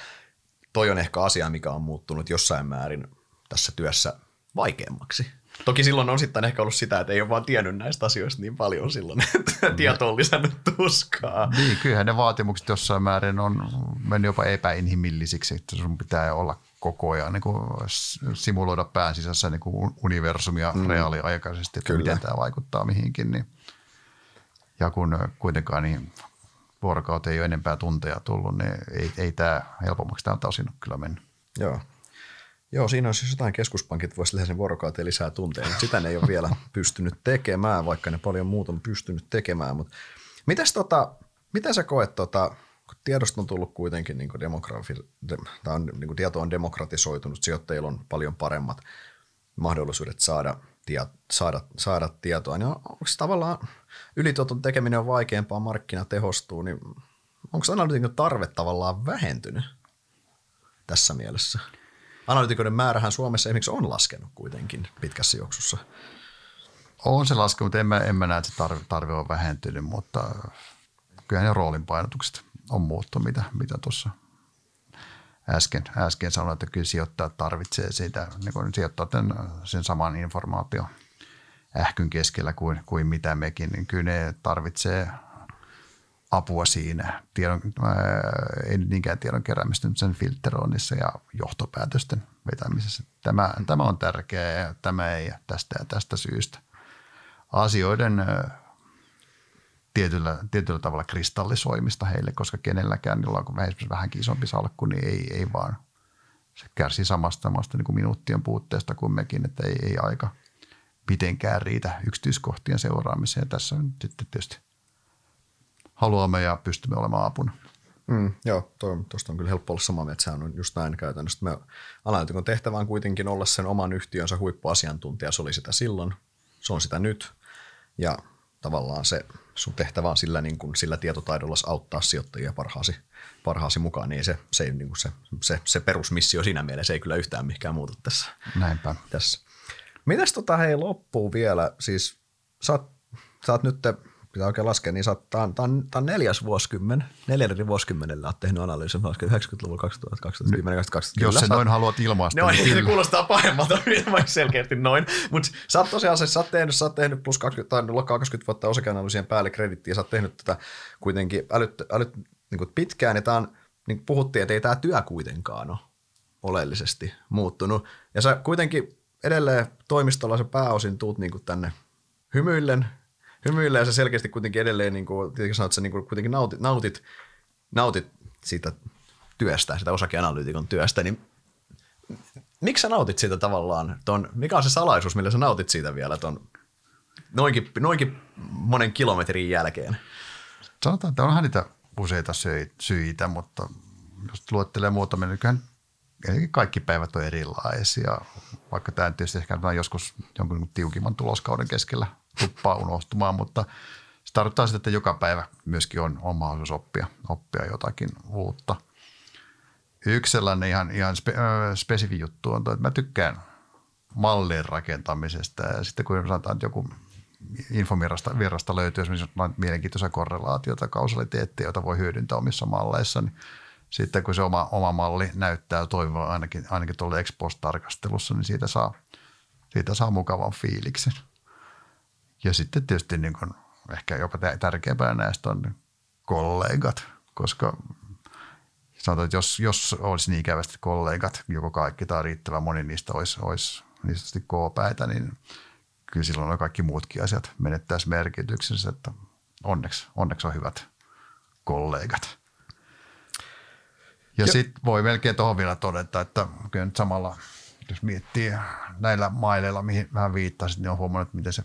toi on ehkä asia, mikä on muuttunut jossain määrin tässä työssä vaikeammaksi Toki silloin on sitten ehkä ollut sitä, että ei ole vaan tiennyt näistä asioista niin paljon silloin, että tieto on lisännyt tuskaa. Niin, kyllähän ne vaatimukset jossain määrin on mennyt jopa epäinhimillisiksi, että sun pitää olla koko ajan niin kuin simuloida pään sisässä niin kuin universumia mm. reaaliaikaisesti, että Kyllä. miten tämä vaikuttaa mihinkin. Niin. Ja kun kuitenkaan niin vuorokauteen ei ole enempää tunteja tullut, niin ei, ei tämä helpommaksi tältä osin kyllä mennyt. Joo. Joo, siinä olisi jotain keskuspankit, voisi tehdä sen vuorokauteen lisää tunteja, mutta sitä ne ei ole vielä pystynyt tekemään, vaikka ne paljon muut on pystynyt tekemään. Mutta mitäs tota, mitä sä koet, tota, kun tiedosta on tullut kuitenkin niin de, tai on, niin tieto on demokratisoitunut, sijoittajilla on paljon paremmat mahdollisuudet saada, tie, saada, saada tietoa, niin onko se tavallaan ylituoton tekeminen on vaikeampaa, markkina tehostuu, niin onko analytikon tarve tavallaan vähentynyt tässä mielessä? Analytikoiden määrähän Suomessa esimerkiksi on laskenut kuitenkin pitkässä juoksussa. On se laskenut, mutta en mä, en mä näe, että se tarve, tarve on vähentynyt, mutta kyllä ne roolin painotukset on muuttunut, mitä, mitä tuossa äsken, äsken sanoin, että kyllä sijoittajat tarvitsee sitä, niin kuin sijoittaa sen, sen saman informaation ähkyn keskellä kuin, kuin mitä mekin, niin kyllä ne tarvitsee apua siinä, tiedon, ää, ei niinkään tiedon keräämistä, mutta sen filteroinnissa ja johtopäätösten vetämisessä. Tämä, tämä on tärkeää ja tämä ei tästä ja tästä syystä. Asioiden ää, tietyllä, tietyllä tavalla kristallisoimista heille, koska kenelläkään, jolla on vähänkin isompi salkku, niin ei, ei vaan se kärsii samasta, samasta niin kuin minuuttien puutteesta kuin mekin, että ei, ei aika mitenkään riitä yksityiskohtien seuraamiseen. Tässä on sitten tietysti haluamme ja pystymme olemaan apuna. Mm, joo, tuosta on kyllä helppo olla samaa mieltä, sehän on just näin käytännössä. Me analytikon tehtävä on kuitenkin olla sen oman yhtiönsä huippuasiantuntija, se oli sitä silloin, se on sitä nyt. Ja tavallaan se sun tehtävä on sillä, niin kuin, sillä tietotaidolla auttaa sijoittajia parhaasi, parhaasi mukaan, niin se, se, niin kuin se, se, se perusmissio siinä mielessä ei kyllä yhtään mihinkään muutu tässä. Näinpä. Tässä. Mitäs tota hei loppuu vielä, siis sä oot, sä oot nyt pitää oikein laskea, niin tämä on, on, on neljäs vuosikymmen, neljännen vuosikymmenellä olet tehnyt analyysin, 90-luvulla 2010 2020 Jos se noin haluat ilmaista. No, niin se kuulostaa pahemmalta, vaikka selkeästi noin. Mutta sä oot tosiaan sä oot tehnyt, sä oot tehnyt plus 20, tai 20 vuotta osakeanalyysien päälle kredittiä, sä oot tehnyt tätä kuitenkin älyt, älyt niin kuin pitkään, ja tämä on, niin kuin puhuttiin, että ei tämä työ kuitenkaan ole oleellisesti muuttunut. Ja sä kuitenkin edelleen toimistolla se pääosin tuut niin kuin tänne hymyillen, hymyillä sä selkeästi kuitenkin edelleen, niin kuin, tietenkin sanot, että sä niin kuin, kuitenkin nautit, nautit, nautit siitä työstä, sitä osakeanalyytikon työstä, niin miksi sä nautit siitä tavallaan, ton, mikä on se salaisuus, millä sä nautit siitä vielä ton noinkin, noinkin monen kilometrin jälkeen? Sanotaan, että onhan niitä useita syitä, mutta jos luettelee muutamia, niin kyllähän kaikki päivät on erilaisia, vaikka tämä tietysti ehkä joskus jonkun tiukimman tuloskauden keskellä tuppaa unohtumaan, mutta se tarkoittaa sitä, että joka päivä myöskin on, on mahdollisuus oppia, oppia jotakin uutta. Yksi sellainen ihan, ihan spe, spesifi juttu on, että mä tykkään mallien rakentamisesta ja sitten kun sanotaan, että joku infovirrasta virrasta löytyy esimerkiksi mielenkiintoisia korrelaatioita, kausaliteetteja, joita voi hyödyntää omissa malleissa, niin sitten kun se oma, oma malli näyttää toimivan ainakin, ainakin tuolla ex tarkastelussa niin siitä saa, siitä saa mukavan fiiliksen. Ja sitten tietysti niin kuin, ehkä jopa tärkeämpää näistä on kollegat, koska sanotaan, että jos, jos olisi niin ikävästi kollegat, joko kaikki tai riittävän moni niistä olisi, olisi niin K-päitä, niin kyllä silloin on kaikki muutkin asiat menettäisi merkityksensä, että onneksi, onneksi on hyvät kollegat. Ja sitten voi melkein tuohon vielä todeta, että kyllä nyt samalla, jos miettii näillä maileilla, mihin vähän viittasit, niin on huomannut, miten se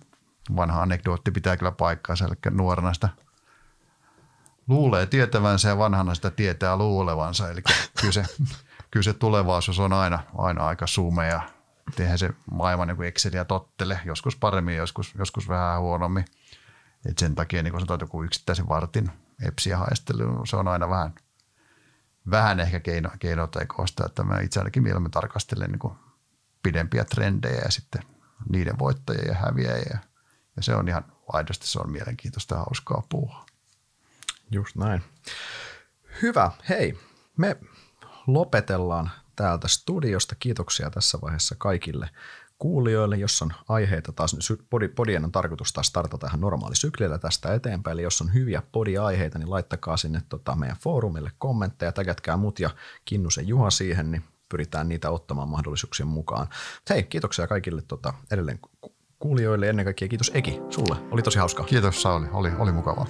vanha anekdootti pitää kyllä paikkaansa, eli nuorena sitä luulee tietävänsä ja vanhana sitä tietää luulevansa, eli kyllä se, kyllä se tulevaisuus on aina, aina aika sumea. Tehän se maailma niin Exceliä tottele, joskus paremmin, joskus, joskus vähän huonommin. Et sen takia niin kun sanotaan, joku yksittäisen vartin epsiä haistelu, se on aina vähän, vähän ehkä keino, keinotekoista, että mä itse ainakin mieluummin tarkastelen niin pidempiä trendejä ja sitten niiden voittajia ja häviäjiä ja se on ihan aidosti se on mielenkiintoista ja hauskaa puhua. Just näin. Hyvä. Hei, me lopetellaan täältä studiosta. Kiitoksia tässä vaiheessa kaikille kuulijoille, jos on aiheita taas, podien on tarkoitus taas startata ihan normaali syklillä tästä eteenpäin, eli jos on hyviä podiaiheita, niin laittakaa sinne tota meidän foorumille kommentteja, tägätkää mut ja Kinnusen Juha siihen, niin pyritään niitä ottamaan mahdollisuuksien mukaan. Hei, kiitoksia kaikille tota, edelleen kuulijoille ennen kaikkea kiitos Eki, sulle. Oli tosi hauskaa. Kiitos Sauli, oli, oli mukavaa.